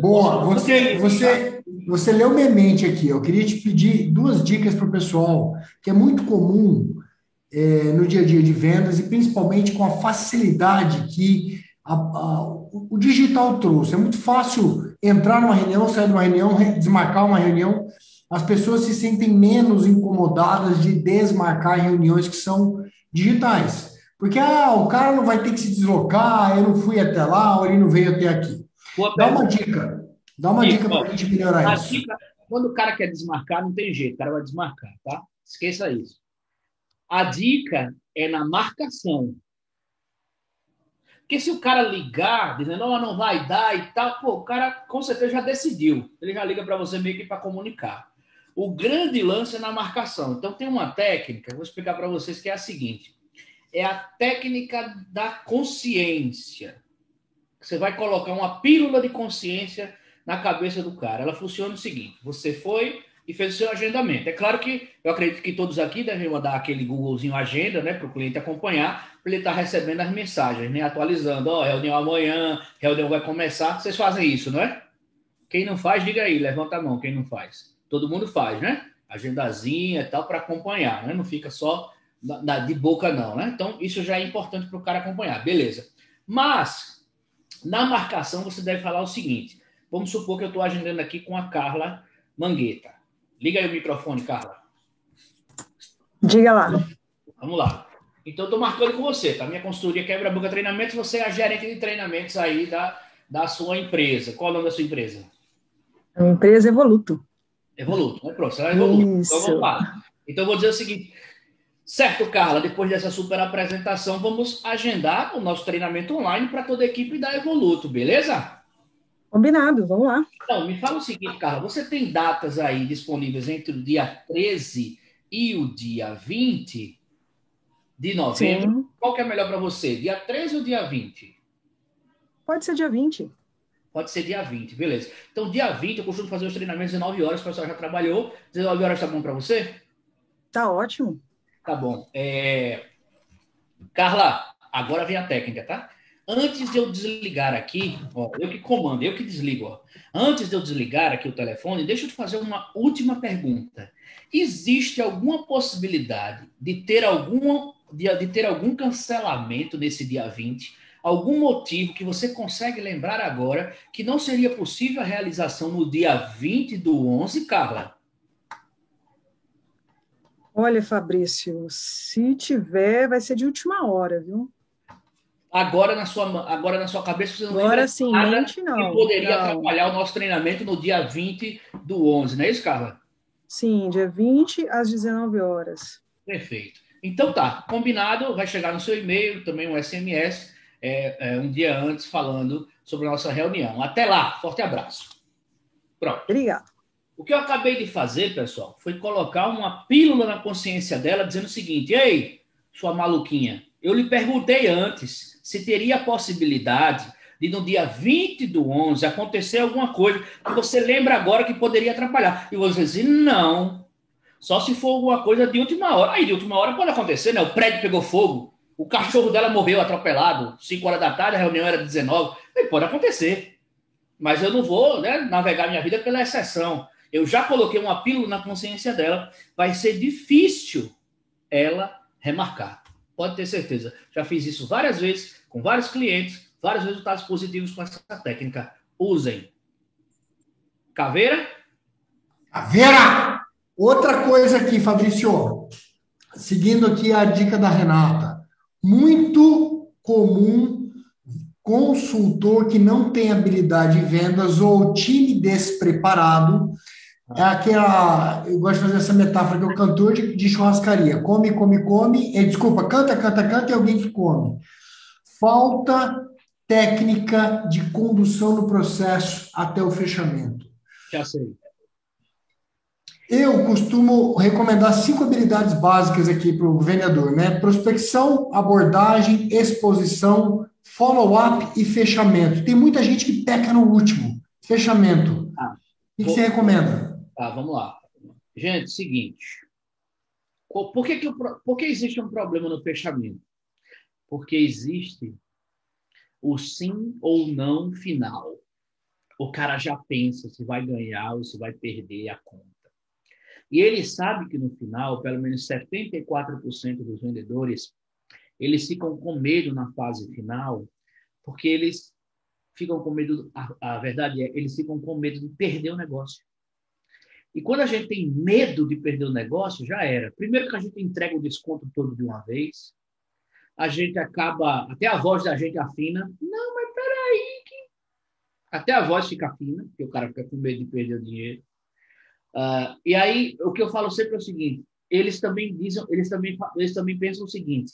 Boa, você, você, você leu minha mente aqui. Eu queria te pedir duas dicas para o pessoal, que é muito comum é, no dia a dia de vendas e principalmente com a facilidade que a, a, o digital trouxe. É muito fácil entrar numa reunião, sair de uma reunião, desmarcar uma reunião. As pessoas se sentem menos incomodadas de desmarcar reuniões que são digitais. Porque ah, o cara não vai ter que se deslocar, eu não fui até lá, ou ele não veio até aqui. Dá uma dica. Dá uma dica para a gente melhorar isso. Dica, quando o cara quer desmarcar, não tem jeito, o cara vai desmarcar, tá? Esqueça isso. A dica é na marcação. Porque se o cara ligar, dizendo, oh, não vai dar e tal, pô, o cara com certeza já decidiu. Ele já liga para você meio que para comunicar. O grande lance é na marcação. Então tem uma técnica, vou explicar para vocês que é a seguinte: é a técnica da consciência. Você vai colocar uma pílula de consciência na cabeça do cara. Ela funciona o seguinte: você foi, e fez o seu agendamento. É claro que eu acredito que todos aqui devem mandar aquele Googlezinho agenda, né, para o cliente acompanhar, para ele estar tá recebendo as mensagens, né, atualizando, ó, oh, reunião amanhã, reunião vai começar. Vocês fazem isso, não é? Quem não faz, diga aí, levanta a mão, quem não faz. Todo mundo faz, né? Agendazinha e tal para acompanhar, né? Não fica só de boca não, né? Então, isso já é importante para o cara acompanhar, beleza. Mas, na marcação, você deve falar o seguinte, vamos supor que eu estou agendando aqui com a Carla Mangueta. Liga aí o microfone, Carla. Diga lá. Vamos lá. Então, estou marcando com você, tá? Minha consultoria Quebra-Boca Treinamentos, você é a gerente de treinamentos aí da, da sua empresa. Qual é o nome da sua empresa? A empresa Evoluto. Evoluto, né? Pronto, você é Evoluto. Isso. Então, vamos. Então, eu vou dizer o seguinte. Certo, Carla, depois dessa super apresentação, vamos agendar o nosso treinamento online para toda a equipe da Evoluto, beleza? Combinado, vamos lá. Então, me fala o seguinte, Carla, você tem datas aí disponíveis entre o dia 13 e o dia 20 de novembro? Sim. Qual que é melhor para você, dia 13 ou dia 20? Pode ser dia 20. Pode ser dia 20, beleza. Então, dia 20, eu costumo fazer os treinamentos 19 horas, o pessoal já trabalhou. 19 horas tá bom para você? Tá ótimo. Tá bom. É... Carla, agora vem a técnica, tá? Antes de eu desligar aqui, ó, eu que comando, eu que desligo. Ó. Antes de eu desligar aqui o telefone, deixa eu te fazer uma última pergunta. Existe alguma possibilidade de ter algum, de, de ter algum cancelamento nesse dia 20? Algum motivo que você consegue lembrar agora que não seria possível a realização no dia 20 do 11, Carla? Olha, Fabrício, se tiver, vai ser de última hora, viu? Agora na sua, agora na sua cabeça você não Agora sim, nada mente não. que poderia não. atrapalhar o nosso treinamento no dia 20 do 11, não é isso, Carla? Sim, dia 20 às 19 horas. Perfeito. Então tá, combinado, vai chegar no seu e-mail, também um SMS, é, é, um dia antes, falando sobre a nossa reunião. Até lá, forte abraço. Pronto. Obrigada. O que eu acabei de fazer, pessoal, foi colocar uma pílula na consciência dela dizendo o seguinte: Ei, sua maluquinha, eu lhe perguntei antes se teria a possibilidade de no dia 20 do 11 acontecer alguma coisa que você lembra agora que poderia atrapalhar. E você disse: Não. Só se for alguma coisa de última hora. Aí, de última hora pode acontecer, né? O prédio pegou fogo, o cachorro dela morreu atropelado, 5 horas da tarde, a reunião era 19. Aí pode acontecer. Mas eu não vou né, navegar minha vida pela exceção. Eu já coloquei uma pílula na consciência dela. Vai ser difícil ela remarcar. Pode ter certeza. Já fiz isso várias vezes, com vários clientes, vários resultados positivos com essa técnica. Usem. Caveira? Caveira! Outra coisa aqui, Fabrício. Seguindo aqui a dica da Renata. Muito comum consultor que não tem habilidade em vendas ou time despreparado. É aquela. Eu gosto de fazer essa metáfora que é o cantor de, de churrascaria. Come, come, come. E, desculpa, canta, canta, canta e alguém que come. Falta técnica de condução no processo até o fechamento. Já sei. Eu costumo recomendar cinco habilidades básicas aqui para o vendedor, né? Prospecção, abordagem, exposição, follow-up e fechamento. Tem muita gente que peca no último, fechamento. Ah, o que, que você recomenda? Tá, vamos lá. Gente, seguinte. Por que, que, eu, por que existe um problema no fechamento? Porque existe o sim ou não final. O cara já pensa se vai ganhar ou se vai perder a conta. E ele sabe que no final, pelo menos 74% dos vendedores, eles ficam com medo na fase final, porque eles ficam com medo, a, a verdade é, eles ficam com medo de perder o negócio. E quando a gente tem medo de perder o negócio, já era. Primeiro que a gente entrega o desconto todo de uma vez, a gente acaba, até a voz da gente afina. Não, mas peraí, que... até a voz fica fina, porque o cara fica com medo de perder o dinheiro. Uh, e aí, o que eu falo sempre é o seguinte: eles também dizem, eles também, eles também pensam o seguinte: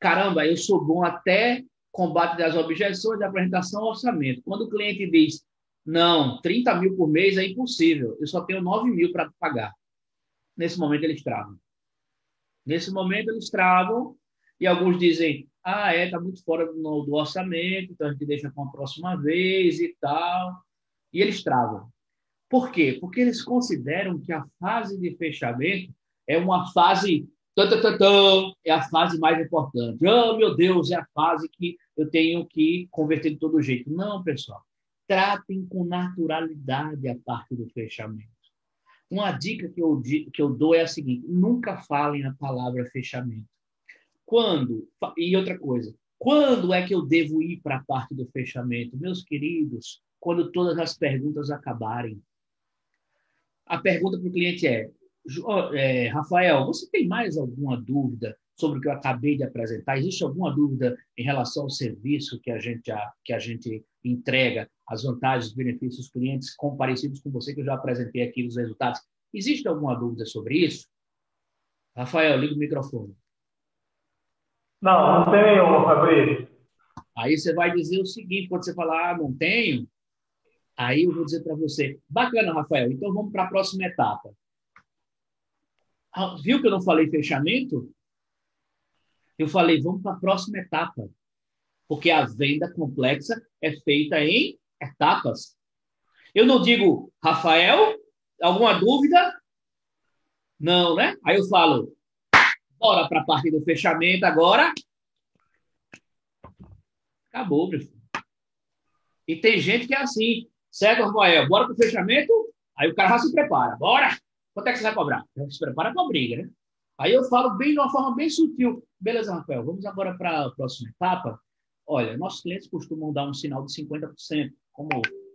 caramba, eu sou bom até combate das objeções, da apresentação, orçamento. Quando o cliente diz, não, 30 mil por mês é impossível, eu só tenho 9 mil para pagar. Nesse momento eles travam. Nesse momento eles travam e alguns dizem, ah, é, está muito fora do, do orçamento, então a gente deixa para uma próxima vez e tal. E eles travam. Por quê? Porque eles consideram que a fase de fechamento é uma fase. é a fase mais importante. Oh, meu Deus, é a fase que eu tenho que converter de todo jeito. Não, pessoal. Tratem com naturalidade a parte do fechamento. Uma dica que eu, que eu dou é a seguinte: nunca falem a palavra fechamento. Quando? E outra coisa, quando é que eu devo ir para a parte do fechamento? Meus queridos, quando todas as perguntas acabarem a pergunta para o cliente é, é, Rafael, você tem mais alguma dúvida sobre o que eu acabei de apresentar? Existe alguma dúvida em relação ao serviço que a gente, que a gente entrega, as vantagens, os benefícios dos clientes comparecidos com você, que eu já apresentei aqui nos resultados? Existe alguma dúvida sobre isso? Rafael, liga o microfone. Não, não tenho, Fabrício. Aí você vai dizer o seguinte, quando você falar, ah, não tenho, Aí eu vou dizer para você, bacana, Rafael, então vamos para a próxima etapa. Ah, viu que eu não falei fechamento? Eu falei, vamos para a próxima etapa. Porque a venda complexa é feita em etapas. Eu não digo, Rafael, alguma dúvida? Não, né? Aí eu falo, bora para a parte do fechamento agora. Acabou, meu filho. E tem gente que é assim. Certo, Rafael? Bora para o fechamento? Aí o cara já se prepara. Bora! Quanto é que você vai cobrar? Se prepara para a briga, né? Aí eu falo bem de uma forma bem sutil. Beleza, Rafael, vamos agora para a próxima etapa. Olha, nossos clientes costumam dar um sinal de 50%. Como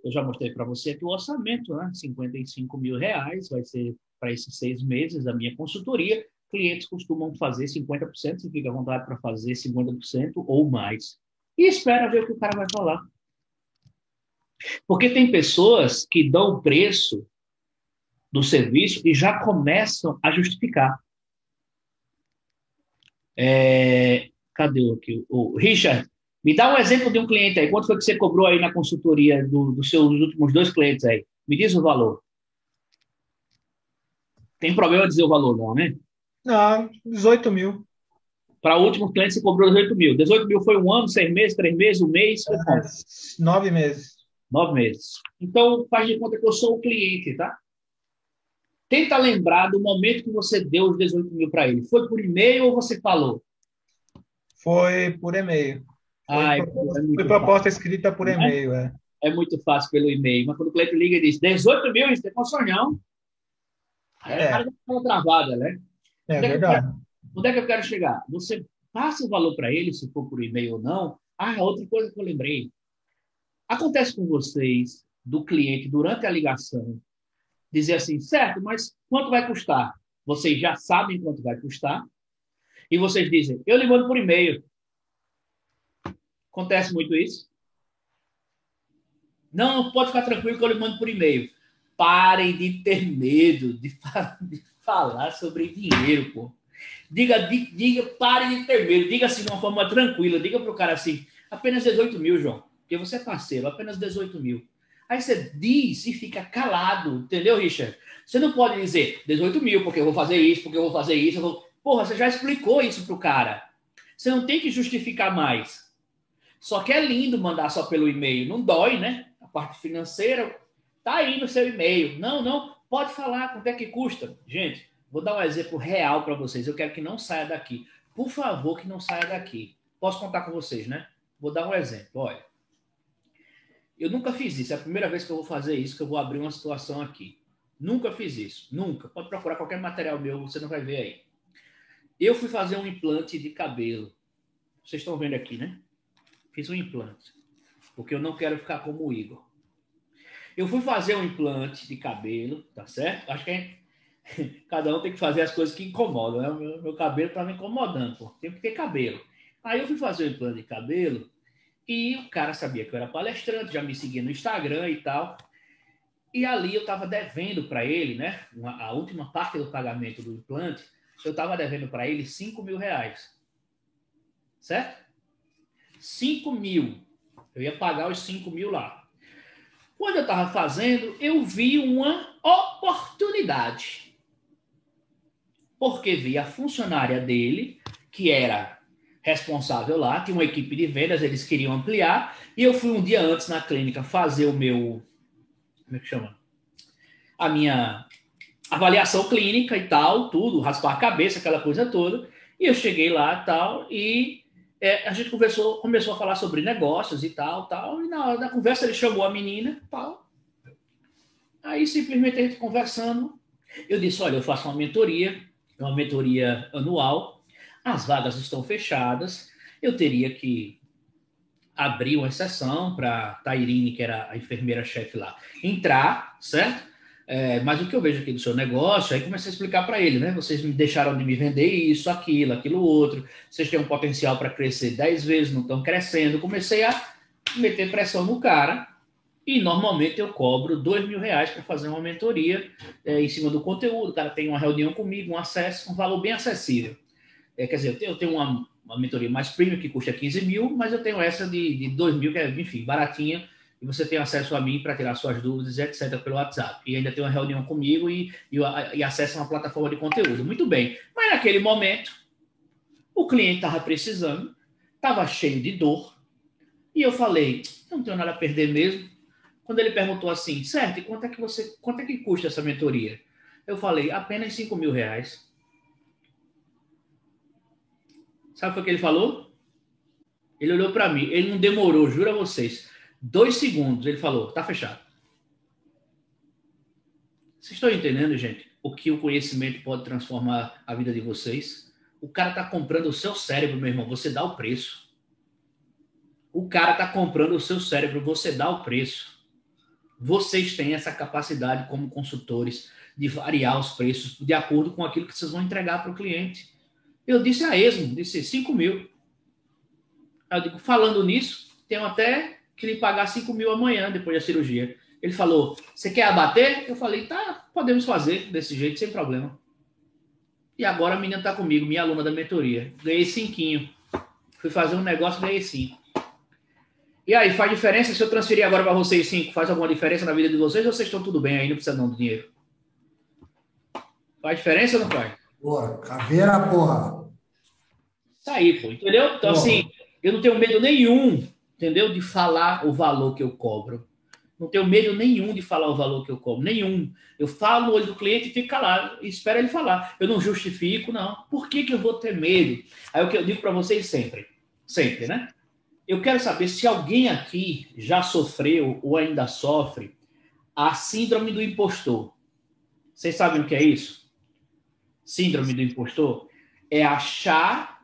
eu já mostrei para você aqui, o orçamento, né? 55 mil reais vai ser para esses seis meses da minha consultoria. clientes costumam fazer 50%, você fica à vontade para fazer 50% ou mais. E espera ver o que o cara vai falar. Porque tem pessoas que dão o preço do serviço e já começam a justificar. É, cadê o aqui? O Richard, me dá um exemplo de um cliente aí. Quanto foi que você cobrou aí na consultoria do, dos seus últimos dois clientes aí? Me diz o valor. Tem problema dizer o valor, não, né? Não, 18 mil. Para o último cliente, você cobrou 18 mil. 18 mil foi um ano, seis meses, três meses, um mês? Foi é, nove meses. Nove meses. Então, faz de conta que eu sou o cliente, tá? Tenta lembrar do momento que você deu os 18 mil para ele. Foi por e-mail ou você falou? Foi por e-mail. Ah, foi, é, foi proposta escrita por é? e-mail, é. É muito fácil pelo e-mail. Mas quando o cliente liga e diz 18 mil, isso é consonhão. Aí é. o cara fica travada, né? É, onde verdade. É quero, onde é que eu quero chegar? Você passa o valor para ele, se for por e-mail ou não. Ah, outra coisa que eu lembrei. Acontece com vocês, do cliente, durante a ligação, dizer assim, certo, mas quanto vai custar? Vocês já sabem quanto vai custar. E vocês dizem, eu lhe mando por e-mail. Acontece muito isso? Não, pode ficar tranquilo que eu lhe mando por e-mail. Parem de ter medo de, de falar sobre dinheiro, pô. Diga, diga, parem de ter medo. Diga assim de uma forma tranquila. Diga para o cara assim, apenas 18 mil, João. Porque você é parceiro, apenas 18 mil. Aí você diz e fica calado, entendeu, Richard? Você não pode dizer 18 mil, porque eu vou fazer isso, porque eu vou fazer isso. Vou... Porra, você já explicou isso pro cara. Você não tem que justificar mais. Só que é lindo mandar só pelo e-mail. Não dói, né? A parte financeira tá aí no seu e-mail. Não, não. Pode falar quanto é que custa. Gente, vou dar um exemplo real para vocês. Eu quero que não saia daqui. Por favor, que não saia daqui. Posso contar com vocês, né? Vou dar um exemplo. Olha. Eu nunca fiz isso. É a primeira vez que eu vou fazer isso, que eu vou abrir uma situação aqui. Nunca fiz isso. Nunca. Pode procurar qualquer material meu, você não vai ver aí. Eu fui fazer um implante de cabelo. Vocês estão vendo aqui, né? Fiz um implante. Porque eu não quero ficar como o Igor. Eu fui fazer um implante de cabelo, tá certo? Acho que é... cada um tem que fazer as coisas que incomodam, né? O meu, meu cabelo tá me incomodando, pô. Tem que ter cabelo. Aí eu fui fazer um implante de cabelo e o cara sabia que eu era palestrante, já me seguia no Instagram e tal. E ali eu estava devendo para ele, né? Uma, a última parte do pagamento do implante, eu estava devendo para ele 5 mil reais. Certo? 5 mil. Eu ia pagar os 5 mil lá. Quando eu estava fazendo, eu vi uma oportunidade. Porque vi a funcionária dele, que era responsável lá, tinha uma equipe de vendas, eles queriam ampliar, e eu fui um dia antes na clínica fazer o meu. Como é que chama? A minha avaliação clínica e tal, tudo, raspar a cabeça, aquela coisa toda. E eu cheguei lá tal, e é, a gente conversou, começou a falar sobre negócios e tal, tal. E na hora da conversa ele chamou a menina, tal. Aí simplesmente a gente conversando, eu disse: Olha, eu faço uma mentoria, uma mentoria anual as vagas estão fechadas, eu teria que abrir uma exceção para Tairine, que era a enfermeira-chefe lá, entrar, certo? É, mas o que eu vejo aqui do seu negócio, aí comecei a explicar para ele, né? Vocês me deixaram de me vender isso, aquilo, aquilo outro, vocês têm um potencial para crescer 10 vezes, não estão crescendo. Comecei a meter pressão no cara, e normalmente eu cobro dois mil reais para fazer uma mentoria é, em cima do conteúdo. O cara tem uma reunião comigo, um acesso, um valor bem acessível. É, quer dizer, eu tenho, eu tenho uma, uma mentoria mais premium que custa 15 mil, mas eu tenho essa de, de 2 mil, que é, enfim, baratinha, e você tem acesso a mim para tirar suas dúvidas, etc., pelo WhatsApp. E ainda tem uma reunião comigo e, e, e acesso a uma plataforma de conteúdo. Muito bem. Mas naquele momento, o cliente estava precisando, estava cheio de dor, e eu falei, não tenho nada a perder mesmo. Quando ele perguntou assim, certo, e quanto é que você, quanto é que custa essa mentoria? Eu falei, apenas 5 mil reais. Sabe o que ele falou? Ele olhou para mim, ele não demorou, juro a vocês, dois segundos. Ele falou: tá fechado. Vocês estão entendendo, gente? O que o conhecimento pode transformar a vida de vocês? O cara tá comprando o seu cérebro, meu irmão. Você dá o preço. O cara tá comprando o seu cérebro. Você dá o preço. Vocês têm essa capacidade como consultores de variar os preços de acordo com aquilo que vocês vão entregar para o cliente. Eu disse a esmo, disse 5 mil. Eu digo, falando nisso, tenho até que lhe pagar 5 mil amanhã, depois da cirurgia. Ele falou, você quer abater? Eu falei, tá, podemos fazer desse jeito, sem problema. E agora a menina está comigo, minha aluna da mentoria. Ganhei cinquinho. Fui fazer um negócio, ganhei cinco. E aí, faz diferença se eu transferir agora para vocês cinco? Faz alguma diferença na vida de vocês ou vocês estão tudo bem aí, não precisa não do dinheiro? Faz diferença ou não faz? Porra, caveira, porra. Isso aí, pô, entendeu? Então, porra. assim, eu não tenho medo nenhum, entendeu? De falar o valor que eu cobro. Não tenho medo nenhum de falar o valor que eu cobro, nenhum. Eu falo no olho do cliente e fico calado, e espero ele falar. Eu não justifico, não. Por que, que eu vou ter medo? Aí o que eu digo para vocês sempre, sempre, né? Eu quero saber se alguém aqui já sofreu ou ainda sofre a síndrome do impostor. Vocês sabem o que é isso? Síndrome do impostor é achar,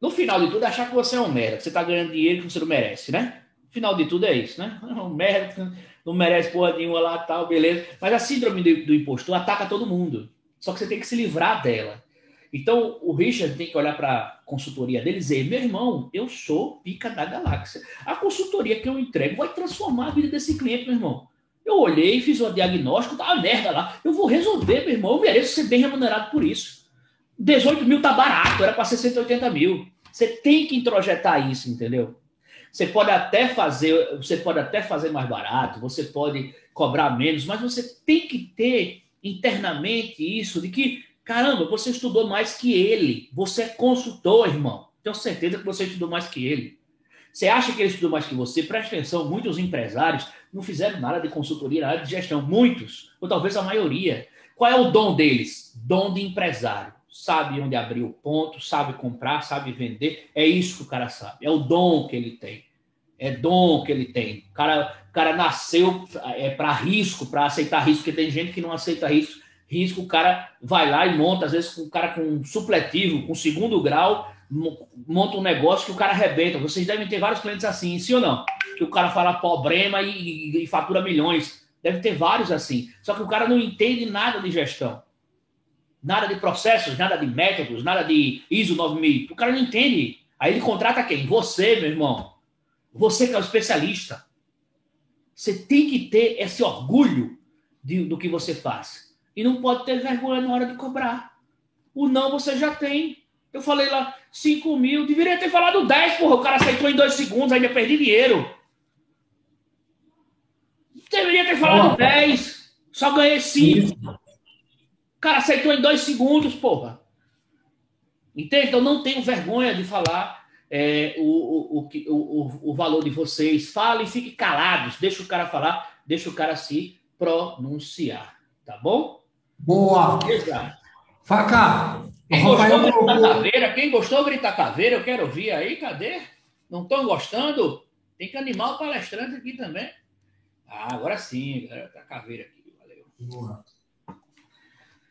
no final de tudo, achar que você é um merda, que você está ganhando dinheiro que você não merece, né? Final de tudo é isso, né? Não merece, não merece porra nenhuma lá, tal, beleza. Mas a síndrome do, do impostor ataca todo mundo. Só que você tem que se livrar dela. Então, o Richard tem que olhar para a consultoria dele e dizer: meu irmão, eu sou pica da galáxia. A consultoria que eu entrego vai transformar a vida desse cliente, meu irmão. Eu olhei, fiz o diagnóstico, tá uma merda lá. Eu vou resolver, meu irmão. Eu mereço ser bem remunerado por isso. 18 mil tá barato, era para 680 mil. Você tem que introjetar isso, entendeu? Você pode até fazer, você pode até fazer mais barato, você pode cobrar menos, mas você tem que ter internamente isso de que, caramba, você estudou mais que ele. Você é consultor, irmão. Tenho certeza que você estudou mais que ele. Você acha que ele estudou mais que você? Presta atenção, muitos empresários não fizeram nada de consultoria na área de gestão. Muitos, ou talvez a maioria. Qual é o dom deles? Dom de empresário sabe onde abrir o ponto, sabe comprar, sabe vender. É isso que o cara sabe. É o dom que ele tem. É dom que ele tem. O cara, o cara nasceu é para risco, para aceitar risco, porque tem gente que não aceita risco. Risco, o cara vai lá e monta, às vezes, o cara com um supletivo, com segundo grau, monta um negócio que o cara arrebenta. Vocês devem ter vários clientes assim, sim ou não? Que o cara fala problema e, e, e fatura milhões. Deve ter vários assim. Só que o cara não entende nada de gestão nada de processos, nada de métodos, nada de ISO 9000. O cara não entende. Aí ele contrata quem? Você, meu irmão. Você que é o especialista. Você tem que ter esse orgulho de, do que você faz. E não pode ter vergonha na hora de cobrar. O não você já tem. Eu falei lá, 5 mil. Deveria ter falado 10, porra. O cara aceitou em dois segundos, ainda perdi dinheiro. Deveria ter falado 10. Só ganhei 5 cara aceitou em dois segundos, porra. Entende? Então não tenho vergonha de falar é, o, o, o, o, o valor de vocês. Falem e fiquem calados. Deixa o cara falar, deixa o cara se pronunciar. Tá bom? Boa! Exato. Faca! Quem gostou, grita caveira. Quem gostou, grita caveira. Eu quero ouvir aí. Cadê? Não estão gostando? Tem que animar o palestrante aqui também. Ah, agora sim, galera. Tá caveira aqui. Valeu. Boa.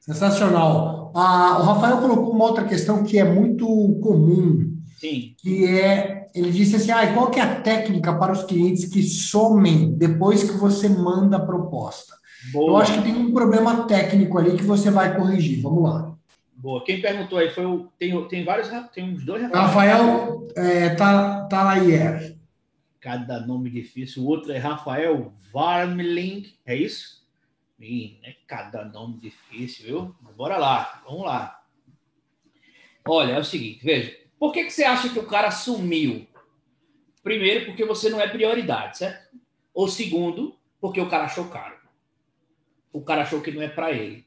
Sensacional. Ah, o Rafael colocou uma outra questão que é muito comum, Sim. que é, ele disse assim, ah, qual que é a técnica para os clientes que somem depois que você manda a proposta? Boa. Eu acho que tem um problema técnico ali que você vai corrigir. Vamos lá. Boa. Quem perguntou aí foi o. Tem, tem vários. Tem uns dois Rafael é, tá, Talaier. Cada nome difícil. O outro é Rafael Varmling. É isso? Ih, é cada nome difícil, viu? bora lá, vamos lá. Olha, é o seguinte, veja. Por que, que você acha que o cara sumiu? Primeiro, porque você não é prioridade, certo? Ou segundo, porque o cara achou caro. O cara achou que não é para ele.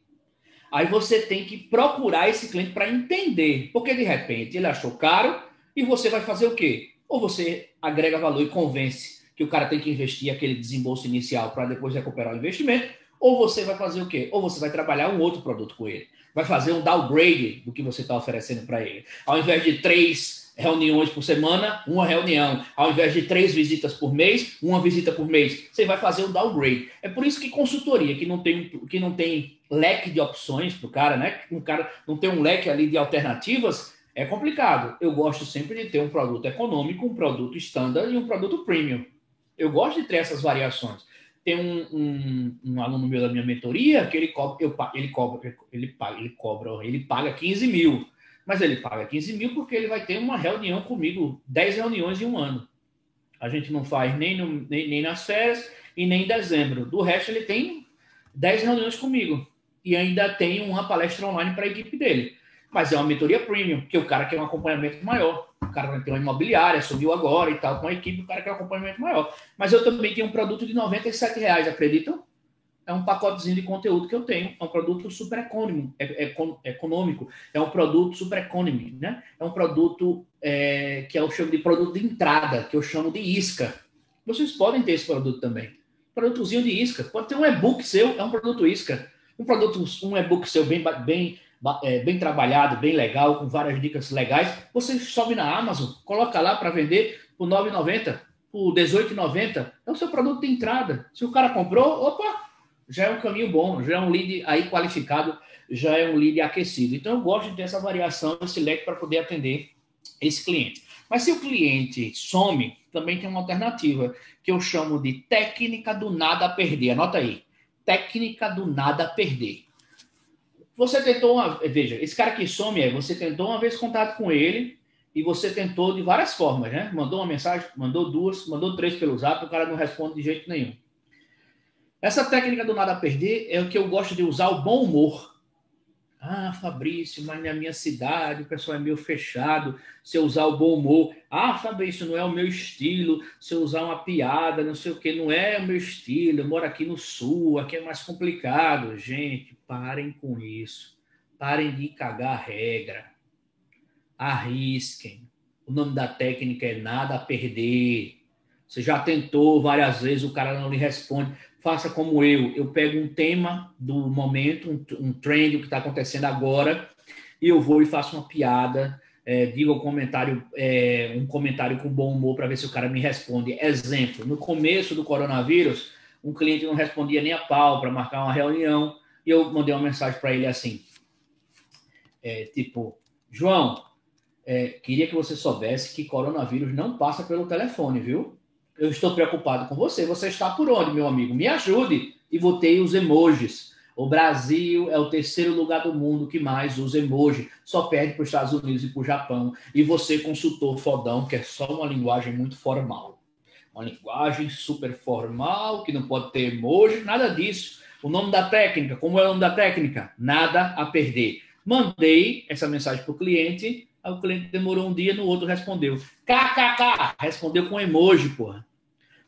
Aí você tem que procurar esse cliente para entender. Porque de repente ele achou caro e você vai fazer o quê? Ou você agrega valor e convence que o cara tem que investir aquele desembolso inicial para depois recuperar o investimento, ou você vai fazer o quê? Ou você vai trabalhar um outro produto com ele. Vai fazer um downgrade do que você está oferecendo para ele. Ao invés de três reuniões por semana, uma reunião. Ao invés de três visitas por mês, uma visita por mês. Você vai fazer um downgrade. É por isso que consultoria, que não tem, que não tem leque de opções para o cara, né? Um cara não tem um leque ali de alternativas, é complicado. Eu gosto sempre de ter um produto econômico, um produto standard e um produto premium. Eu gosto de ter essas variações. Tem um, um, um, aluno meu da minha mentoria que ele cobra, eu, ele cobra, ele paga, ele cobra, ele paga 15 mil. Mas ele paga 15 mil porque ele vai ter uma reunião comigo, 10 reuniões em um ano. A gente não faz nem, no, nem, nem nas férias e nem em dezembro. Do resto, ele tem 10 reuniões comigo. E ainda tem uma palestra online para a equipe dele. Mas é uma mentoria premium, porque o cara quer um acompanhamento maior. O cara ter uma imobiliária, subiu agora e tal, com a equipe, o cara quer um acompanhamento maior. Mas eu também tenho um produto de 97 reais, acreditam? É um pacotezinho de conteúdo que eu tenho. É um produto super econômico, é, é, econômico. É um produto super econômico, né? É um produto é, que eu chamo de produto de entrada, que eu chamo de isca. Vocês podem ter esse produto também. Produtozinho de isca. Pode ter um e-book seu, é um produto isca. Um produto, um e-book seu bem, bem é, bem trabalhado, bem legal, com várias dicas legais, você sobe na Amazon, coloca lá para vender por R$ 9,90, por R$ 18,90. É o seu produto de entrada. Se o cara comprou, opa, já é um caminho bom, já é um lead aí qualificado, já é um lead aquecido. Então eu gosto de ter essa variação, esse leque para poder atender esse cliente. Mas se o cliente some, também tem uma alternativa que eu chamo de técnica do nada perder. Anota aí. Técnica do nada perder. Você tentou uma. Veja, esse cara que some é você tentou uma vez contato com ele e você tentou de várias formas, né? Mandou uma mensagem, mandou duas, mandou três pelo zap, o cara não responde de jeito nenhum. Essa técnica do nada a perder é o que eu gosto de usar o bom humor. Ah, Fabrício, mas na minha cidade o pessoal é meio fechado. Se eu usar o bom humor, ah, Fabrício, não é o meu estilo. Se eu usar uma piada, não sei o que, não é o meu estilo. Eu moro aqui no sul, aqui é mais complicado. Gente, parem com isso. Parem de cagar a regra. Arrisquem. O nome da técnica é nada a perder. Você já tentou várias vezes, o cara não lhe responde faça como eu. Eu pego um tema do momento, um, um trend, o que está acontecendo agora, e eu vou e faço uma piada, é, digo um comentário, é, um comentário com bom humor para ver se o cara me responde. Exemplo, no começo do coronavírus, um cliente não respondia nem a pau para marcar uma reunião, e eu mandei uma mensagem para ele assim, é, tipo, João, é, queria que você soubesse que coronavírus não passa pelo telefone, viu? eu estou preocupado com você. Você está por onde, meu amigo? Me ajude. E botei os emojis. O Brasil é o terceiro lugar do mundo que mais usa emoji. Só perde para os Estados Unidos e para o Japão. E você, consultor fodão, que é só uma linguagem muito formal. Uma linguagem super formal, que não pode ter emoji, nada disso. O nome da técnica, como é o nome da técnica? Nada a perder. Mandei essa mensagem para o cliente, o cliente demorou um dia, no outro respondeu. KKK, respondeu com emoji, porra.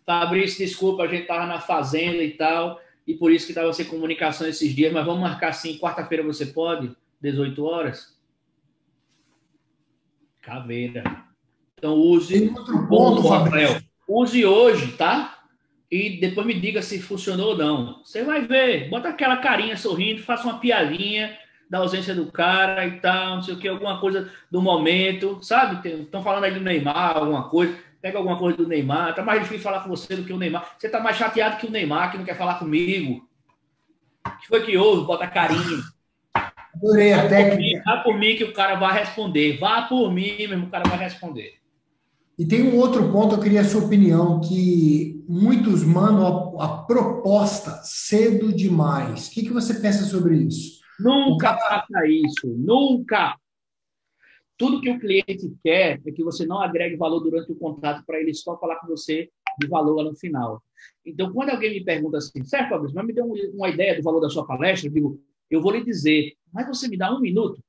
Fabrício, desculpa, a gente estava na fazenda e tal, e por isso que estava sem comunicação esses dias, mas vamos marcar assim, quarta-feira você pode? 18 horas? Caveira. Então use. Tem outro ponto, Fabrício. Use hoje, tá? E depois me diga se funcionou ou não. Você vai ver. Bota aquela carinha sorrindo, faça uma piadinha da ausência do cara e tal, não sei o que, alguma coisa do momento, sabe? Estão falando aí do Neymar, alguma coisa pega alguma coisa do Neymar. Tá mais difícil falar com você do que o Neymar. Você tá mais chateado que o Neymar, que não quer falar comigo. O que foi que houve? Bota carinho. Adorei a técnica. Vá por mim que o cara vai responder. Vá por mim, mesmo, o cara vai responder. E tem um outro ponto, eu queria a sua opinião, que muitos mandam a, a proposta cedo demais. O que, que você pensa sobre isso? Nunca faça isso, nunca. Tudo que o cliente quer é que você não agregue valor durante o contrato para ele só falar com você de valor lá no final. Então, quando alguém me pergunta assim, certo, Fabrício, mas me dê uma ideia do valor da sua palestra, eu digo, eu vou lhe dizer, mas você me dá um minuto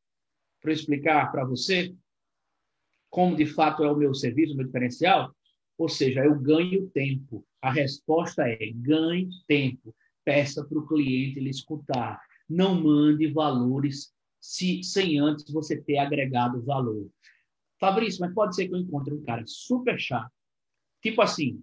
para explicar para você como de fato é o meu serviço, o meu diferencial? Ou seja, eu ganho tempo. A resposta é ganhe tempo. Peça para o cliente ele escutar. Não mande valores se, sem antes você ter agregado valor. Fabrício, mas pode ser que eu encontre um cara super chato. Tipo assim,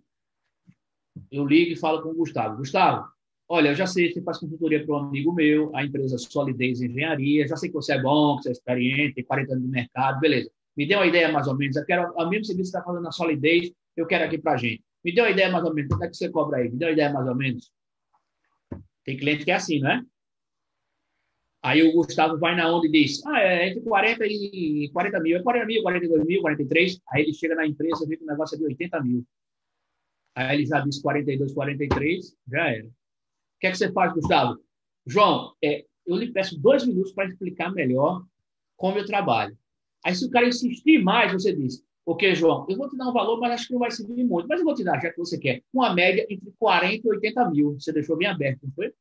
eu ligo e falo com o Gustavo. Gustavo, olha, eu já sei que você faz consultoria para um amigo meu, a empresa Solidez Engenharia, já sei que você é bom, que você é experiente, tem 40 anos no mercado, beleza. Me dê uma ideia mais ou menos. Eu quero, a mesmo serviço que está fazendo na Solidez, eu quero aqui para gente. Me dê uma ideia mais ou menos. Quanto é que você cobra aí? Me dê uma ideia mais ou menos. Tem cliente que é assim, não é? Aí o Gustavo vai na onda e diz: Ah, é entre 40 e 40 mil, é 40 mil, 42 mil, 43. Aí ele chega na empresa e vê que o negócio é de 80 mil. Aí ele já disse 42, 43, já era. O que é que você faz, Gustavo? João, é, eu lhe peço dois minutos para explicar melhor como eu trabalho. Aí, se o cara insistir mais, você diz, ok, João, eu vou te dar um valor, mas acho que não vai servir muito. Mas eu vou te dar, já que você quer, uma média entre 40 e 80 mil. Você deixou bem aberto, não foi?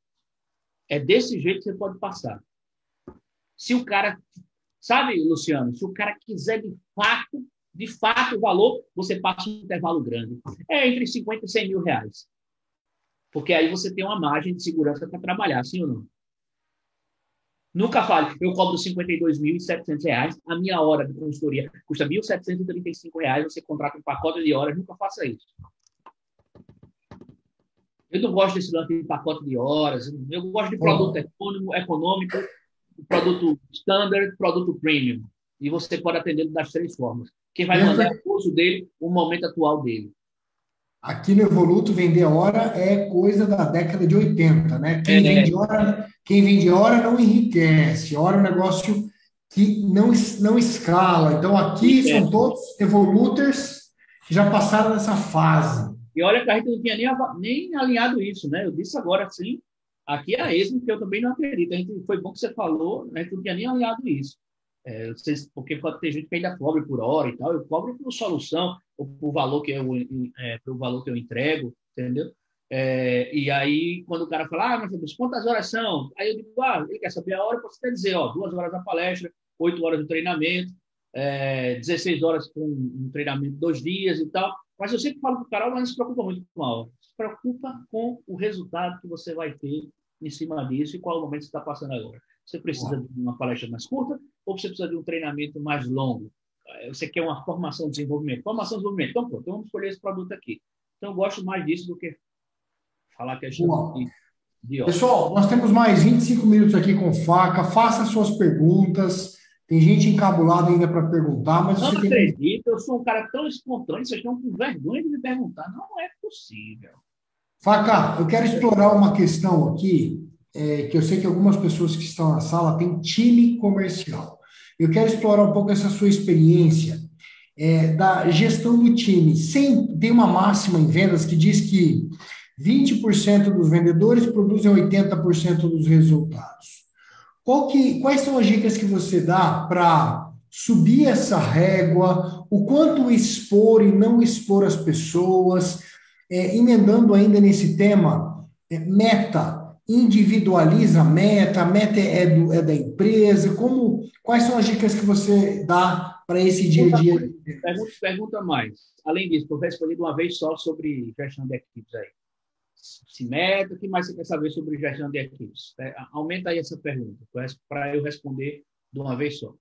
É desse jeito que você pode passar. Se o cara, sabe, Luciano, se o cara quiser de fato, de fato o valor, você passa um intervalo grande. É entre 50 e 100 mil reais. Porque aí você tem uma margem de segurança para trabalhar, sim ou não? Nunca fale, eu cobro R$ 52.700, a minha hora de consultoria custa R$ 1.735, você contrata um pacote de horas, nunca faça isso. Eu não gosto desse lance de pacote de horas, eu gosto de produto econômico, econômico produto standard, produto premium. E você pode atender das três formas. Quem vai mandar o curso dele, o momento atual dele. Aqui no Evoluto, vender hora é coisa da década de 80, né? Quem, é, vende, hora, quem vende hora não enriquece. Hora é um negócio que não, não escala. Então, aqui é. são todos Evoluters que já passaram nessa fase. E olha que a gente não tinha nem, nem alinhado isso, né? Eu disse agora sim. Aqui é a ESMO, que eu também não acredito. A gente, foi bom que você falou, a gente não tinha nem alinhado isso. É, vocês, porque pode ter gente que ainda cobre por hora e tal, eu cobro por solução, por valor que eu, é, pelo valor que eu entrego, entendeu? É, e aí, quando o cara fala, ah, mas quantas horas são? Aí eu digo, ah, ele quer saber a hora, posso até dizer, ó, duas horas da palestra, oito horas do treinamento, é, 16 horas com um treinamento, dois dias e tal. Mas eu sempre falo para o cara, mas não se preocupa muito com a hora. Se preocupa com o resultado que você vai ter em cima disso e qual o momento que você está passando agora. Você precisa de uma palestra mais curta ou você precisa de um treinamento mais longo? Você quer uma formação de desenvolvimento? Formação de desenvolvimento. Então, pronto, então vamos escolher esse produto aqui. Então, eu gosto mais disso do que falar que é de, de Pessoal, nós temos mais 25 minutos aqui com faca. Faça suas perguntas. Tem gente encabulada ainda para perguntar, mas não tem... acredito, eu sou um cara tão espontâneo, vocês estão com vergonha de me perguntar. Não é possível. Faca, eu quero explorar uma questão aqui é, que eu sei que algumas pessoas que estão na sala têm time comercial. Eu quero explorar um pouco essa sua experiência é, da gestão do time. Sem, tem uma máxima em vendas que diz que 20% dos vendedores produzem 80% dos resultados. Que, quais são as dicas que você dá para subir essa régua? O quanto expor e não expor as pessoas? É, emendando ainda nesse tema, é, meta individualiza a meta, a meta é, do, é da empresa, como, quais são as dicas que você dá para esse dia a dia? Pergunta, pergunta mais. Além disso, eu respondi de uma vez só sobre gestão de equipes aí. Se meta, o que mais você quer saber sobre gestão de equipes? É, aumenta aí essa pergunta, para eu responder de uma vez só. O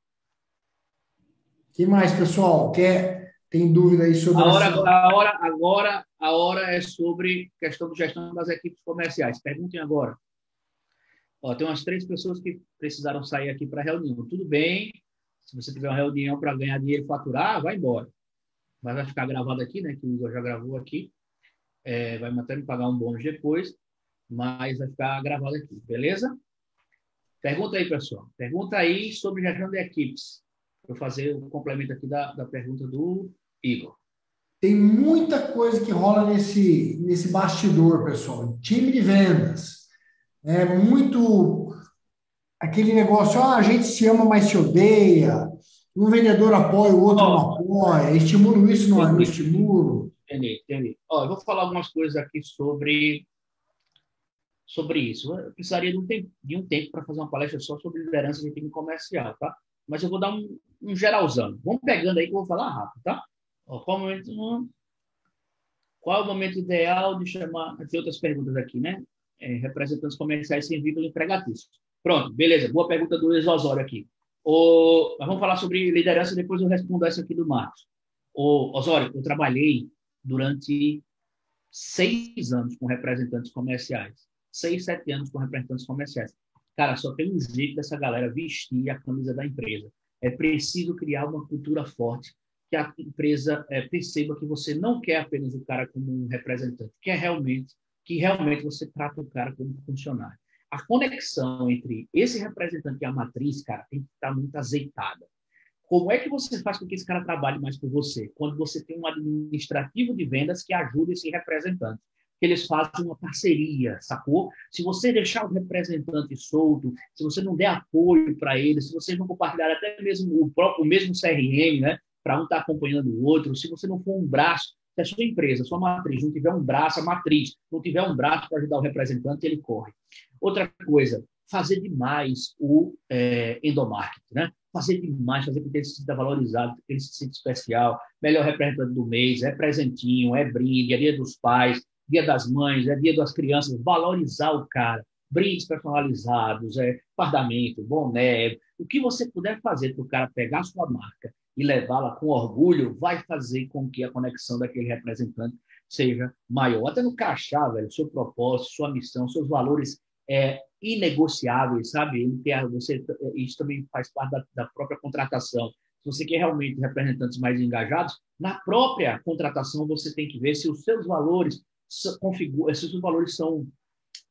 que mais, pessoal? Quer, tem dúvida aí sobre... A hora, essa... a hora, agora a hora é sobre questão de gestão das equipes comerciais. Perguntem agora. Ó, tem umas três pessoas que precisaram sair aqui para a reunião. Tudo bem, se você tiver uma reunião para ganhar dinheiro e faturar, vai embora. Mas vai ficar gravado aqui, né? Que o Igor já gravou aqui. É, vai até me pagar um bônus depois, mas vai ficar gravado aqui, beleza? Pergunta aí, pessoal. Pergunta aí sobre gestão de equipes. Vou fazer o um complemento aqui da, da pergunta do Igor. Tem muita coisa que rola nesse, nesse bastidor, pessoal. Time de vendas. É muito aquele negócio, ah, a gente se ama, mas se odeia. Um vendedor apoia, o outro oh, não apoia. Estimulo isso, não, não estimulo. Entendi, entendi. Ó, eu vou falar algumas coisas aqui sobre sobre isso. Eu precisaria de um tempo, de um tempo para fazer uma palestra só sobre liderança de time comercial, tá? Mas eu vou dar um, um geralzão. Vamos pegando aí que eu vou falar rápido, tá? Qual o momento, qual o momento ideal de chamar. Tem outras perguntas aqui, né? É, representantes comerciais sem vínculo empregatício. Pronto, beleza. Boa pergunta do Osório aqui. O, vamos falar sobre liderança, depois eu respondo essa aqui do Marcos. O, Osório, eu trabalhei durante seis anos com representantes comerciais. Seis, sete anos com representantes comerciais. Cara, só tem um jeito dessa galera vestir a camisa da empresa. É preciso criar uma cultura forte que a empresa é, perceba que você não quer apenas o cara como um representante, que é realmente que realmente você trata o cara como funcionário. A conexão entre esse representante e a matriz, cara, tem que estar muito azeitada. Como é que você faz com que esse cara trabalhe mais por você? Quando você tem um administrativo de vendas que ajuda esse representante. Que eles fazem uma parceria, sacou? Se você deixar o representante solto, se você não der apoio para ele, se vocês não compartilhar até mesmo o, próprio, o mesmo CRM, né? Para um estar tá acompanhando o outro, se você não for um braço, se a sua empresa, a sua matriz, não tiver um braço, a matriz, não tiver um braço para ajudar o representante, ele corre. Outra coisa, fazer demais o é, endomarketing, né? fazer demais, fazer com que ele se sinta valorizado, que ele se sinta especial, melhor representante do mês, é presentinho, é brinde, é dia dos pais, dia das mães, é dia das crianças, valorizar o cara, brindes personalizados, é fardamento, boné, o que você puder fazer para o cara pegar a sua marca e levá-la com orgulho, vai fazer com que a conexão daquele representante seja maior. Até no crachá, velho, seu propósito, sua missão, seus valores é, inegociáveis, sabe? Você, isso também faz parte da, da própria contratação. Se você quer realmente representantes mais engajados, na própria contratação você tem que ver se os seus valores os seus valores são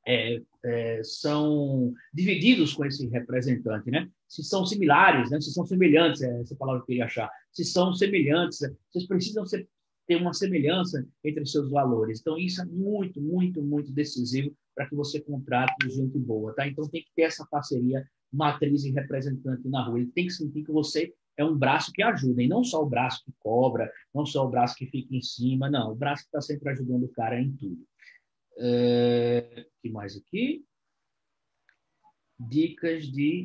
é, é, são divididos com esse representante, né? Se são similares, né? Se são semelhantes, é essa palavra que eu queria achar. Se são semelhantes, vocês precisam ser, ter uma semelhança entre seus valores. Então isso é muito, muito, muito decisivo para que você contrate gente boa, tá? Então tem que ter essa parceria matriz e representante na rua. Ele tem que sentir que você é um braço que ajuda, e não só o braço que cobra, não só o braço que fica em cima, não, o braço que está sempre ajudando o cara em tudo. É, que mais aqui? Dicas de.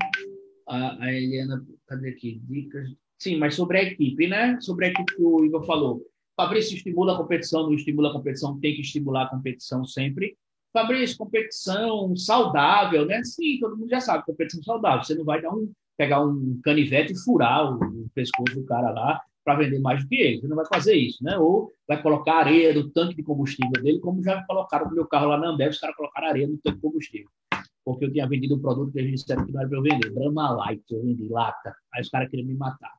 A, a Helena, cadê aqui? Dicas. Sim, mas sobre a equipe, né? Sobre a equipe que o Igor falou. Fabrício estimula a competição, não estimula a competição, tem que estimular a competição sempre. Fabrício, competição saudável, né? Sim, todo mundo já sabe, competição saudável. Você não vai dar um, pegar um canivete e furar o, pescoço do cara lá para vender mais do que ele. Você não vai fazer isso, né? Ou vai colocar areia no tanque de combustível dele, como já colocaram no meu carro lá na Ambev, os caras colocaram areia no tanque de combustível. Porque eu tinha vendido um produto que eles disseram que não era para eu vender. Brahma Light, eu vendi, lata. Aí os caras queriam me matar.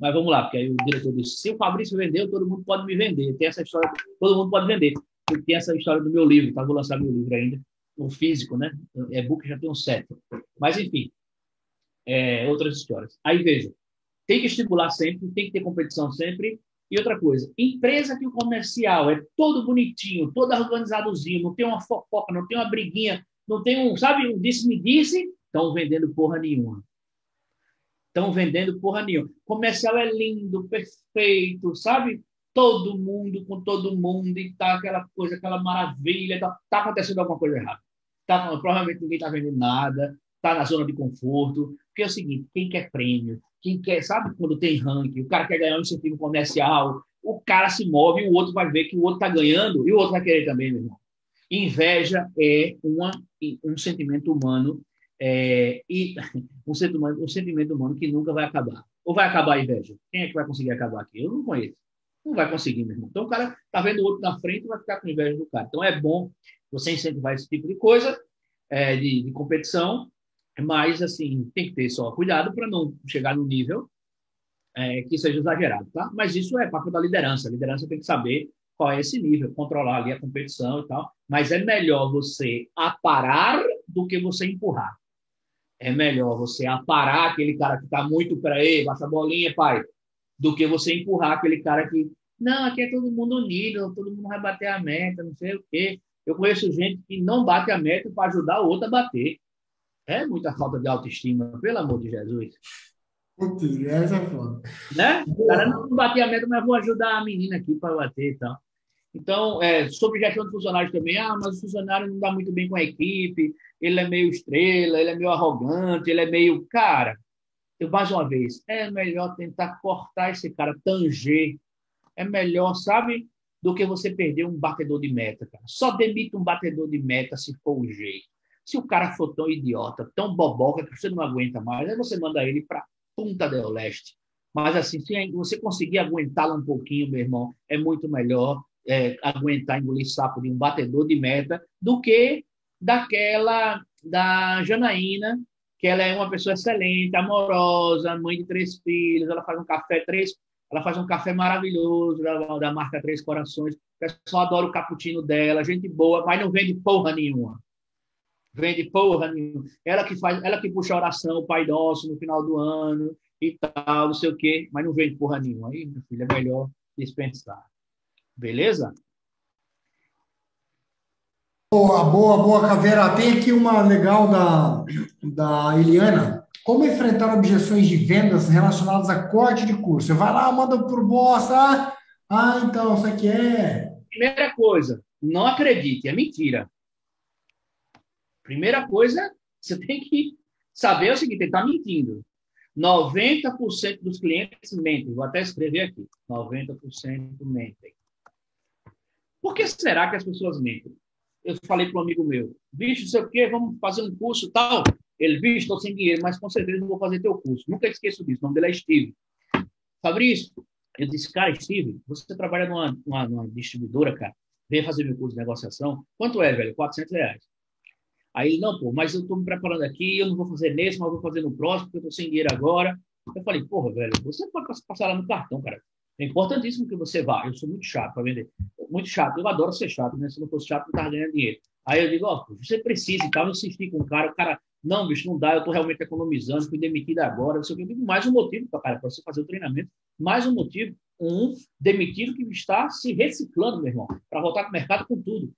Mas vamos lá, porque aí o diretor disse: se o Fabrício vendeu, todo mundo pode me vender. Tem essa história, todo mundo pode vender tem essa história do meu livro, tá? vou lançar meu livro ainda, o físico, né? E-book já tem um sete. Mas, enfim, é, outras histórias. Aí, veja, tem que estimular sempre, tem que ter competição sempre. E outra coisa, empresa que o comercial é todo bonitinho, todo organizadozinho, não tem uma fofoca, não tem uma briguinha, não tem um, sabe, um disse-me-disse, estão vendendo porra nenhuma. Estão vendendo porra nenhuma. Comercial é lindo, perfeito, sabe? todo mundo com todo mundo e tá aquela coisa, aquela maravilha, tá, tá acontecendo alguma coisa errada. Tá, provavelmente ninguém está vendendo nada, tá na zona de conforto, porque é o seguinte, quem quer prêmio, quem quer, sabe quando tem ranking, o cara quer ganhar um incentivo comercial, o cara se move e o outro vai ver que o outro está ganhando e o outro vai querer também, meu irmão. Inveja é uma, um sentimento humano é, e um sentimento, um sentimento humano que nunca vai acabar. Ou vai acabar a inveja? Quem é que vai conseguir acabar aqui? Eu não conheço. Não vai conseguir, meu irmão. Então o cara tá vendo o outro na frente e vai ficar com inveja do cara. Então é bom você incentivar esse tipo de coisa, é, de, de, competição, mas assim, tem que ter só cuidado para não chegar no nível é, que seja exagerado, tá? Mas isso é papo da liderança. A liderança tem que saber qual é esse nível, controlar ali a competição e tal. Mas é melhor você aparar do que você empurrar. É melhor você aparar aquele cara que está muito para ele, baixa a bolinha, pai do que você empurrar aquele cara que, não, aqui é todo mundo unido, todo mundo vai bater a meta, não sei o quê. Eu conheço gente que não bate a meta para ajudar o outro a bater. É muita falta de autoestima, pelo amor de Jesus. Putz, essa é foda. Né? O cara não bateu a meta, mas vou ajudar a menina aqui para bater e tal. Então, é, sobre gestão de funcionários também, ah, mas o funcionário não dá muito bem com a equipe, ele é meio estrela, ele é meio arrogante, ele é meio. Cara, eu, mais uma vez, é melhor tentar cortar esse cara, tanger. É melhor, sabe, do que você perder um batedor de meta, cara. Só demita um batedor de meta se for o jeito. Se o cara for tão idiota, tão boboca, que você não aguenta mais, aí você manda ele para Punta del Leste. Mas, assim, se você conseguir aguentá-lo um pouquinho, meu irmão, é muito melhor é, aguentar engolir sapo de um batedor de meta do que daquela da Janaína que ela é uma pessoa excelente, amorosa, mãe de três filhos, ela faz um café três, ela faz um café maravilhoso da, da marca Três Corações. O pessoal adora o cappuccino dela, gente boa, mas não vende porra nenhuma. Vende porra nenhuma. Ela que faz, ela que puxa oração, o Pai Nosso no final do ano. e tal, não sei o quê, mas não vende porra nenhuma. Aí, meu filho, é melhor dispensar. Beleza? Boa, boa, boa, Caveira. Tem aqui uma legal da, da Eliana. Como enfrentar objeções de vendas relacionadas a corte de custo? Você vai lá, manda por bosta. Ah, ah, então, isso aqui é. Primeira coisa, não acredite, é mentira. Primeira coisa, você tem que saber o seguinte: ele está mentindo. 90% dos clientes mentem. Vou até escrever aqui: 90% mentem. Por que será que as pessoas mentem? Eu falei para um amigo meu: bicho, não sei o quê, vamos fazer um curso tal. Ele, bicho, estou sem dinheiro, mas com certeza não vou fazer teu curso. Nunca esqueço disso. O nome dele é Steve. Fabrício, eu disse, cara, Steve, você trabalha numa, numa, numa distribuidora, cara, vem fazer meu curso de negociação. Quanto é, velho? 400 reais. Aí ele, não, pô, mas eu estou me preparando aqui, eu não vou fazer nesse, mas vou fazer no próximo, porque eu estou sem dinheiro agora. Eu falei, porra, velho, você pode passar lá no cartão, cara. É importantíssimo que você vá. Eu sou muito chato para vender. Muito chato. Eu adoro ser chato, né? Se não fosse chato, não estava ganhando dinheiro. Aí eu digo, ó, oh, você precisa e tal. Eu insisti com o cara. O cara, não, bicho, não dá. Eu estou realmente economizando. Fui demitido agora. Eu digo, mais um motivo, cara, para você fazer o treinamento. Mais um motivo. Um demitido que está se reciclando, meu irmão, para voltar para o mercado com tudo.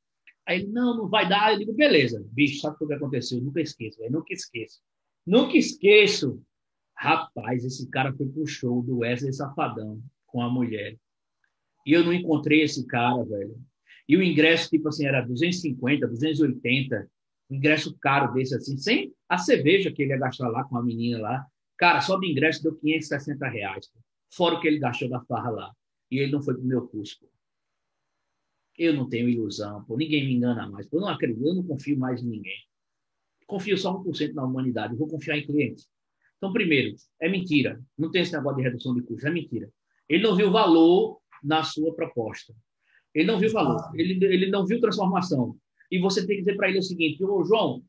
Aí ele, não, não vai dar. Eu digo, beleza. Bicho, sabe o que aconteceu? Eu nunca esqueço, velho. Nunca esqueço. Nunca esqueço. Rapaz, esse cara foi pro show do Wesley Safadão com a mulher. E eu não encontrei esse cara, velho. E o ingresso, tipo assim, era 250, 280, um ingresso caro desse, assim, sem a cerveja que ele ia gastar lá com a menina lá. Cara, só de ingresso deu 560 reais. Fora o que ele gastou da farra lá. E ele não foi pro meu curso. Eu não tenho ilusão, pô. Ninguém me engana mais. Pô. Eu não acredito, eu não confio mais em ninguém. Confio só 1% na humanidade. Eu vou confiar em clientes. Então, primeiro, é mentira. Não tem esse negócio de redução de custos. É mentira. Ele não viu valor na sua proposta. Ele não viu valor. Ele, ele não viu transformação. E você tem que dizer para ele o seguinte: Ô, João,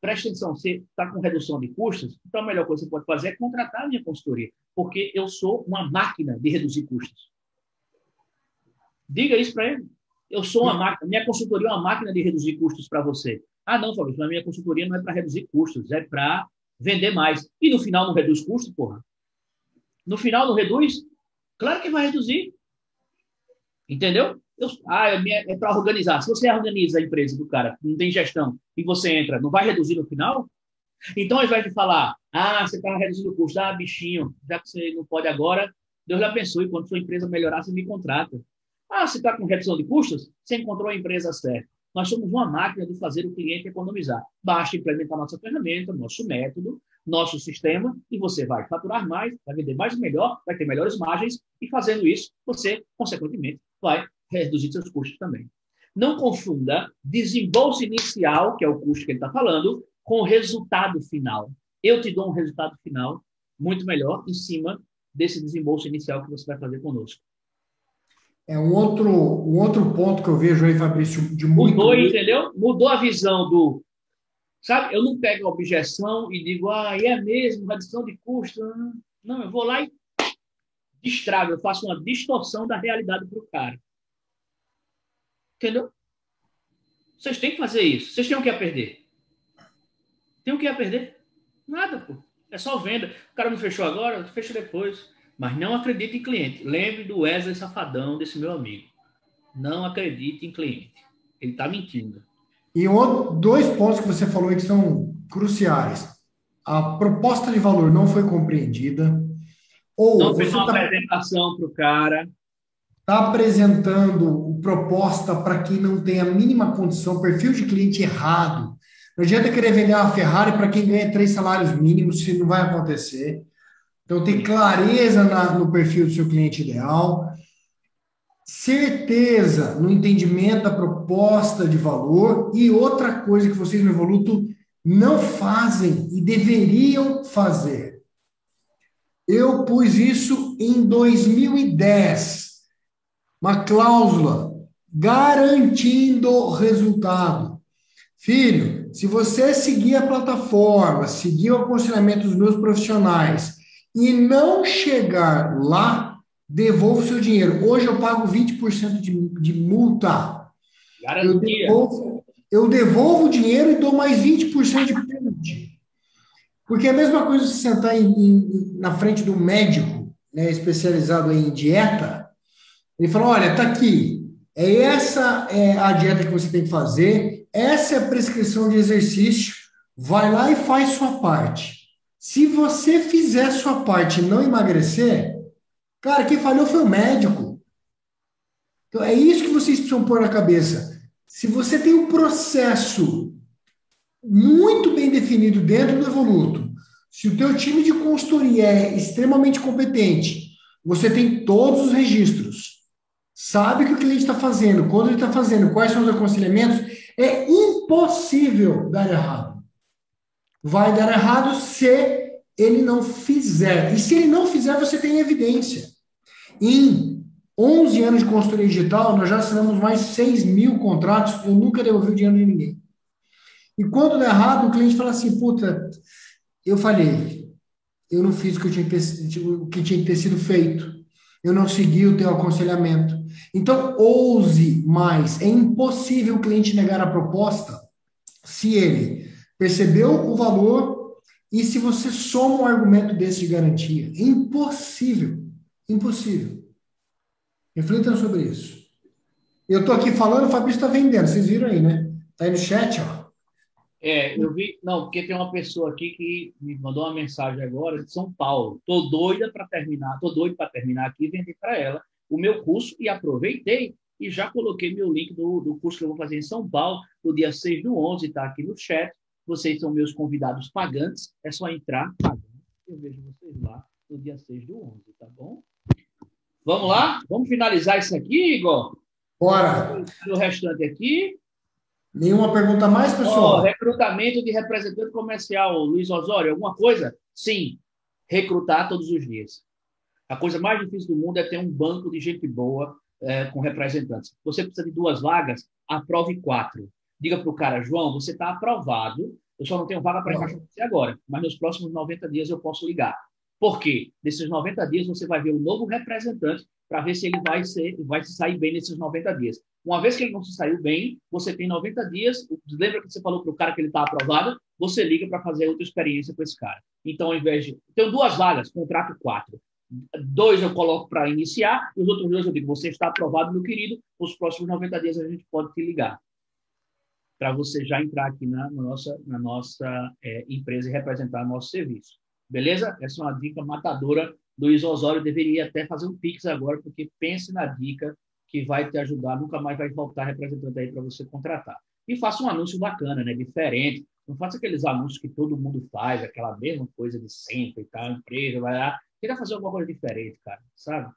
preste atenção, você está com redução de custos, então a melhor coisa que você pode fazer é contratar a minha consultoria, porque eu sou uma máquina de reduzir custos. Diga isso para ele. Eu sou uma máquina, minha consultoria é uma máquina de reduzir custos para você. Ah, não, Fabrício, mas minha consultoria não é para reduzir custos, é para vender mais. E no final não reduz custos, porra? No final não reduz? Claro que vai reduzir. Entendeu? Eu, ah, é, é para organizar. Se você organiza a empresa do cara, não tem gestão, e você entra, não vai reduzir no final? Então, ao invés de falar, ah, você está reduzindo o custo, ah, bichinho, já que você não pode agora, Deus já pensou, e quando sua empresa melhorar, você me contrata. Ah, você está com redução de custos? Você encontrou a empresa certa. Nós somos uma máquina de fazer o cliente economizar. Basta implementar nossa ferramenta, nosso método, nosso sistema, e você vai faturar mais, vai vender mais e melhor, vai ter melhores margens, e fazendo isso, você, consequentemente, vai reduzir seus custos também. Não confunda desembolso inicial, que é o custo que ele está falando, com o resultado final. Eu te dou um resultado final muito melhor em cima desse desembolso inicial que você vai fazer conosco. É um outro, um outro ponto que eu vejo aí, Fabrício, de muito. Mudou, entendeu? Mudou a visão do. Sabe, eu não pego a objeção e digo, ah, é mesmo, redução de custo. Não, eu vou lá e destrago, eu faço uma distorção da realidade para o cara. Entendeu? Vocês têm que fazer isso. Vocês têm o que a perder? Tem o que a perder? Nada, pô. É só venda. O cara não fechou agora, fecha depois. Mas não acredite em cliente. Lembre do Wesley Safadão, desse meu amigo. Não acredite em cliente. Ele está mentindo. E outro, dois pontos que você falou que são cruciais. A proposta de valor não foi compreendida. Ou não fez uma tá, apresentação para o cara. Está apresentando proposta para quem não tem a mínima condição, perfil de cliente errado. Não adianta querer vender uma Ferrari para quem ganha três salários mínimos, se não vai acontecer. Então, ter clareza na, no perfil do seu cliente ideal, certeza no entendimento da proposta de valor e outra coisa que vocês no Evoluto não fazem e deveriam fazer. Eu pus isso em 2010, uma cláusula garantindo resultado. Filho, se você seguir a plataforma, seguir o aconselhamento dos meus profissionais, e não chegar lá, devolvo o seu dinheiro. Hoje eu pago 20% de, de multa. Eu devolvo, eu devolvo o dinheiro e dou mais 20% de pênalti. Porque é a mesma coisa se sentar em, em, na frente do médico, né, especializado em dieta, ele fala, olha, tá aqui, é essa é a dieta que você tem que fazer, essa é a prescrição de exercício, vai lá e faz sua parte. Se você fizer sua parte e não emagrecer, cara, quem falhou foi o médico. Então, é isso que vocês precisam pôr na cabeça. Se você tem um processo muito bem definido dentro do Evoluto, se o teu time de consultoria é extremamente competente, você tem todos os registros, sabe o que o cliente está fazendo, quando ele está fazendo, quais são os aconselhamentos, é impossível dar errado. Vai dar errado se ele não fizer. E se ele não fizer, você tem evidência. Em 11 anos de consultoria digital, nós já assinamos mais 6 mil contratos, eu nunca devolvi o dinheiro de ninguém. E quando dá errado, o cliente fala assim, puta, eu falhei, eu não fiz o que, tinha o que tinha que ter sido feito, eu não segui o teu aconselhamento. Então, ouse mais. É impossível o cliente negar a proposta se ele percebeu o valor e se você soma um argumento desse de garantia. Impossível. Impossível. Reflitam sobre isso. Eu estou aqui falando, o Fabrício está vendendo. Vocês viram aí, né? Está aí no chat, ó. É, eu vi, não, porque tem uma pessoa aqui que me mandou uma mensagem agora de São Paulo. Tô doida para terminar, tô doido para terminar aqui e vender para ela o meu curso e aproveitei e já coloquei meu link do, do curso que eu vou fazer em São Paulo, no dia 6 do 11, está aqui no chat. Vocês são meus convidados pagantes, é só entrar. Eu vejo vocês lá no dia 6 do 11, tá bom? Vamos lá? Vamos finalizar isso aqui, Igor? Bora! O restante aqui. Nenhuma pergunta mais, pessoal? Oh, recrutamento de representante comercial, Luiz Osório, alguma coisa? Sim, recrutar todos os dias. A coisa mais difícil do mundo é ter um banco de gente boa é, com representantes. Você precisa de duas vagas, aprove quatro. Diga para o cara, João, você está aprovado, eu só não tenho vaga para encaixar você agora, mas nos próximos 90 dias eu posso ligar. Por quê? Nesses 90 dias você vai ver o novo representante para ver se ele vai, ser, vai se sair bem nesses 90 dias. Uma vez que ele não se saiu bem, você tem 90 dias. Lembra que você falou para o cara que ele está aprovado? Você liga para fazer outra experiência com esse cara. Então, ao invés de. Tenho duas vagas, contrato quatro. Dois eu coloco para iniciar, e os outros dois eu digo: você está aprovado, meu querido. Os próximos 90 dias a gente pode te ligar. Para você já entrar aqui na, na nossa, na nossa é, empresa e representar nosso serviço. Beleza? Essa é uma dica matadora do Osório. Deveria até fazer um Pix agora, porque pense na dica que vai te ajudar, nunca mais vai faltar representante aí para você contratar. E faça um anúncio bacana, né? Diferente. Não faça aqueles anúncios que todo mundo faz, aquela mesma coisa de sempre tal, a empresa vai lá. Queria fazer alguma coisa diferente, cara, sabe?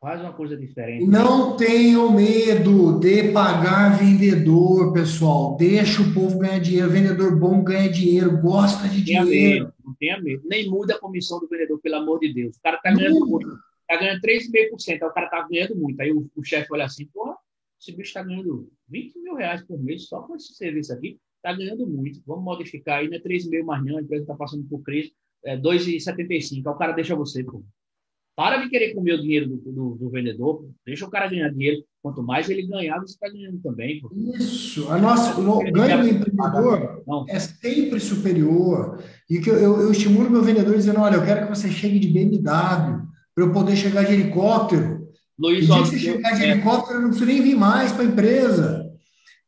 Faz uma coisa diferente. Não tenham medo de pagar vendedor, pessoal. Deixa o povo ganhar dinheiro. Vendedor bom ganha dinheiro, gosta de tenha dinheiro. Medo, não tenha medo. Nem muda a comissão do vendedor, pelo amor de Deus. O cara tá ganhando muito. Tá ganhando 3,5%. Aí o cara tá ganhando muito. Aí o, o chefe olha assim, porra, esse bicho tá ganhando 20 mil reais por mês só com esse serviço aqui. Tá ganhando muito. Vamos modificar aí, não é 3,5 mais não. A empresa tá passando por crise. É 2,75. Aí o cara deixa você, pô. Para de querer comer o dinheiro do, do, do, vendedor, deixa o cara ganhar dinheiro. Quanto mais ele ganhar, você está ganhando também. Pô. Isso. A nossa, o ganho do empreendedor é sempre superior. E que eu, eu, eu estimulo meu vendedor dizendo: olha, eu quero que você chegue de BMW para eu poder chegar de helicóptero. Luiz, e se você chegar de é. helicóptero, eu não preciso nem vir mais para a empresa.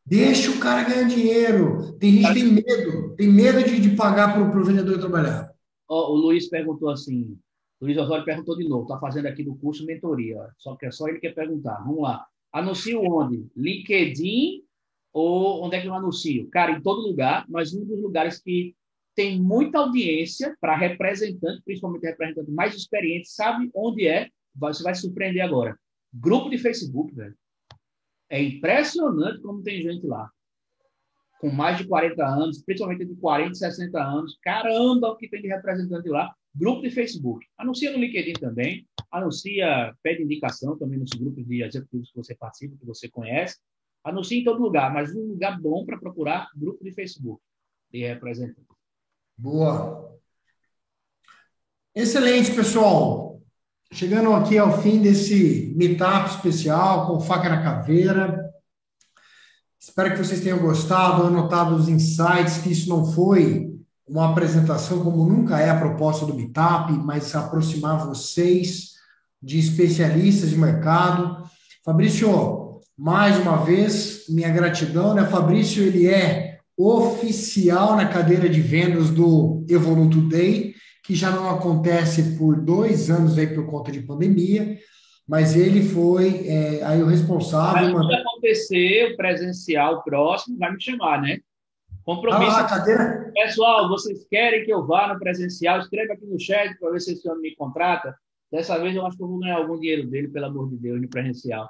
Deixa o cara ganhar dinheiro. Tem gente que tem medo, tem medo de, de pagar para o vendedor trabalhar. O Luiz perguntou assim: Luiz Osório perguntou de novo, está fazendo aqui do curso mentoria, só que é só ele que perguntar. Vamos lá. Anuncio onde? LinkedIn ou onde é que eu anuncio? Cara, em todo lugar, mas um dos lugares que tem muita audiência para representante, principalmente representante mais experiente, sabe onde é? Você vai se surpreender agora. Grupo de Facebook, velho. É impressionante como tem gente lá. Com mais de 40 anos, principalmente de 40 e 60 anos. Caramba, o que tem de representante lá. Grupo de Facebook. Anuncia no LinkedIn também. Anuncia, pede indicação também nos grupos de executivos que você participa, que você conhece. Anuncia em todo lugar, mas um lugar bom para procurar grupo de Facebook de representantes. Boa. Excelente, pessoal. Chegando aqui ao fim desse meetup especial com faca na caveira. Espero que vocês tenham gostado, anotado os insights, que isso não foi uma apresentação como nunca é a proposta do Meetup, mas aproximar vocês de especialistas de mercado. Fabrício, mais uma vez, minha gratidão, né? Fabrício, ele é oficial na cadeira de vendas do Evoluto Day, que já não acontece por dois anos aí por conta de pandemia, mas ele foi é, aí o responsável. Mas se acontecer o presencial próximo, vai me chamar, né? Compromisso. Ah, cadeira... Pessoal, vocês querem que eu vá no presencial? Escreva aqui no chat para ver se esse homem me contrata. Dessa vez eu acho que eu vou ganhar algum dinheiro dele, pelo amor de Deus, no presencial.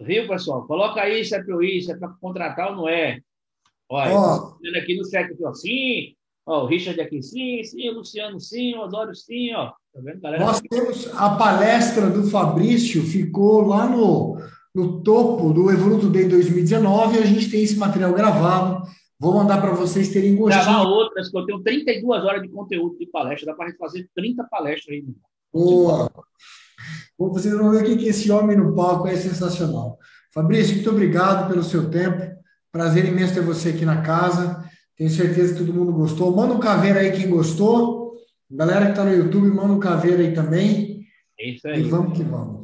Viu, pessoal? Coloca aí se é para eu ir, se é para contratar ou não é. Olha, oh. aqui no chat aqui, ó, sim. Ó, o Richard aqui, sim, sim, o Luciano, sim, o Osório, sim, ó. Tá vendo, galera? Nós temos a palestra do Fabrício, ficou lá no, no topo do Evoluto Day 2019, e a gente tem esse material gravado. Vou mandar para vocês terem gostinho. Gravar outras, que eu tenho 32 horas de conteúdo de palestra, dá para a gente fazer 30 palestras aí. Boa! Vocês vão ver que esse homem no palco é sensacional. Fabrício, muito obrigado pelo seu tempo. Prazer imenso ter você aqui na casa. Tenho certeza que todo mundo gostou. Manda um caveira aí quem gostou. Galera que está no YouTube, manda um caveira aí também. É isso aí. E vamos que vamos.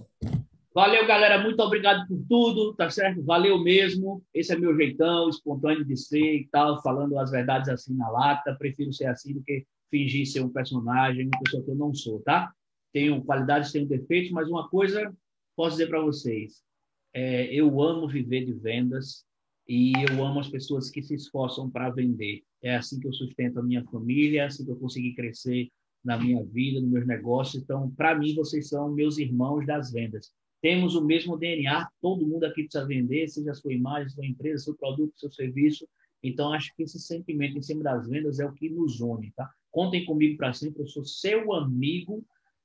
Valeu, galera. Muito obrigado por tudo, tá certo? Valeu mesmo. Esse é meu jeitão, espontâneo de ser e tal, falando as verdades assim na lata. Prefiro ser assim do que fingir ser um personagem, uma pessoa que eu não sou, tá? Tenho qualidades, tenho defeitos, mas uma coisa posso dizer para vocês: é, eu amo viver de vendas e eu amo as pessoas que se esforçam para vender. É assim que eu sustento a minha família, é assim que eu consegui crescer na minha vida, nos meus negócios. Então, para mim, vocês são meus irmãos das vendas temos o mesmo DNA, todo mundo aqui precisa vender, seja a sua imagem, sua empresa, seu produto, seu serviço. Então, acho que esse sentimento em cima das vendas é o que nos une, tá? Contem comigo para sempre, eu sou seu amigo.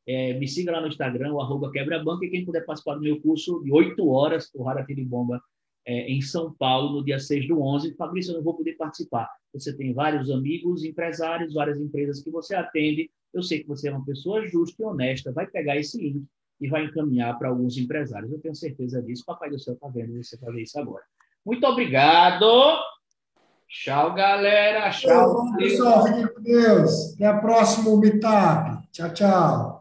É, me siga lá no Instagram, o arroba quebra-banca, e quem puder participar do meu curso de 8 horas, porrada de bomba, é, em São Paulo, no dia 6 do 11. Fabrício, eu não vou poder participar. Você tem vários amigos, empresários, várias empresas que você atende. Eu sei que você é uma pessoa justa e honesta. Vai pegar esse link e vai encaminhar para alguns empresários. Eu tenho certeza disso. Papai do céu está vendo você fazer isso agora. Muito obrigado. Tchau, galera. Tchau. pessoal, fiquem com Deus. Até a próxima Meetup. Tchau, tchau.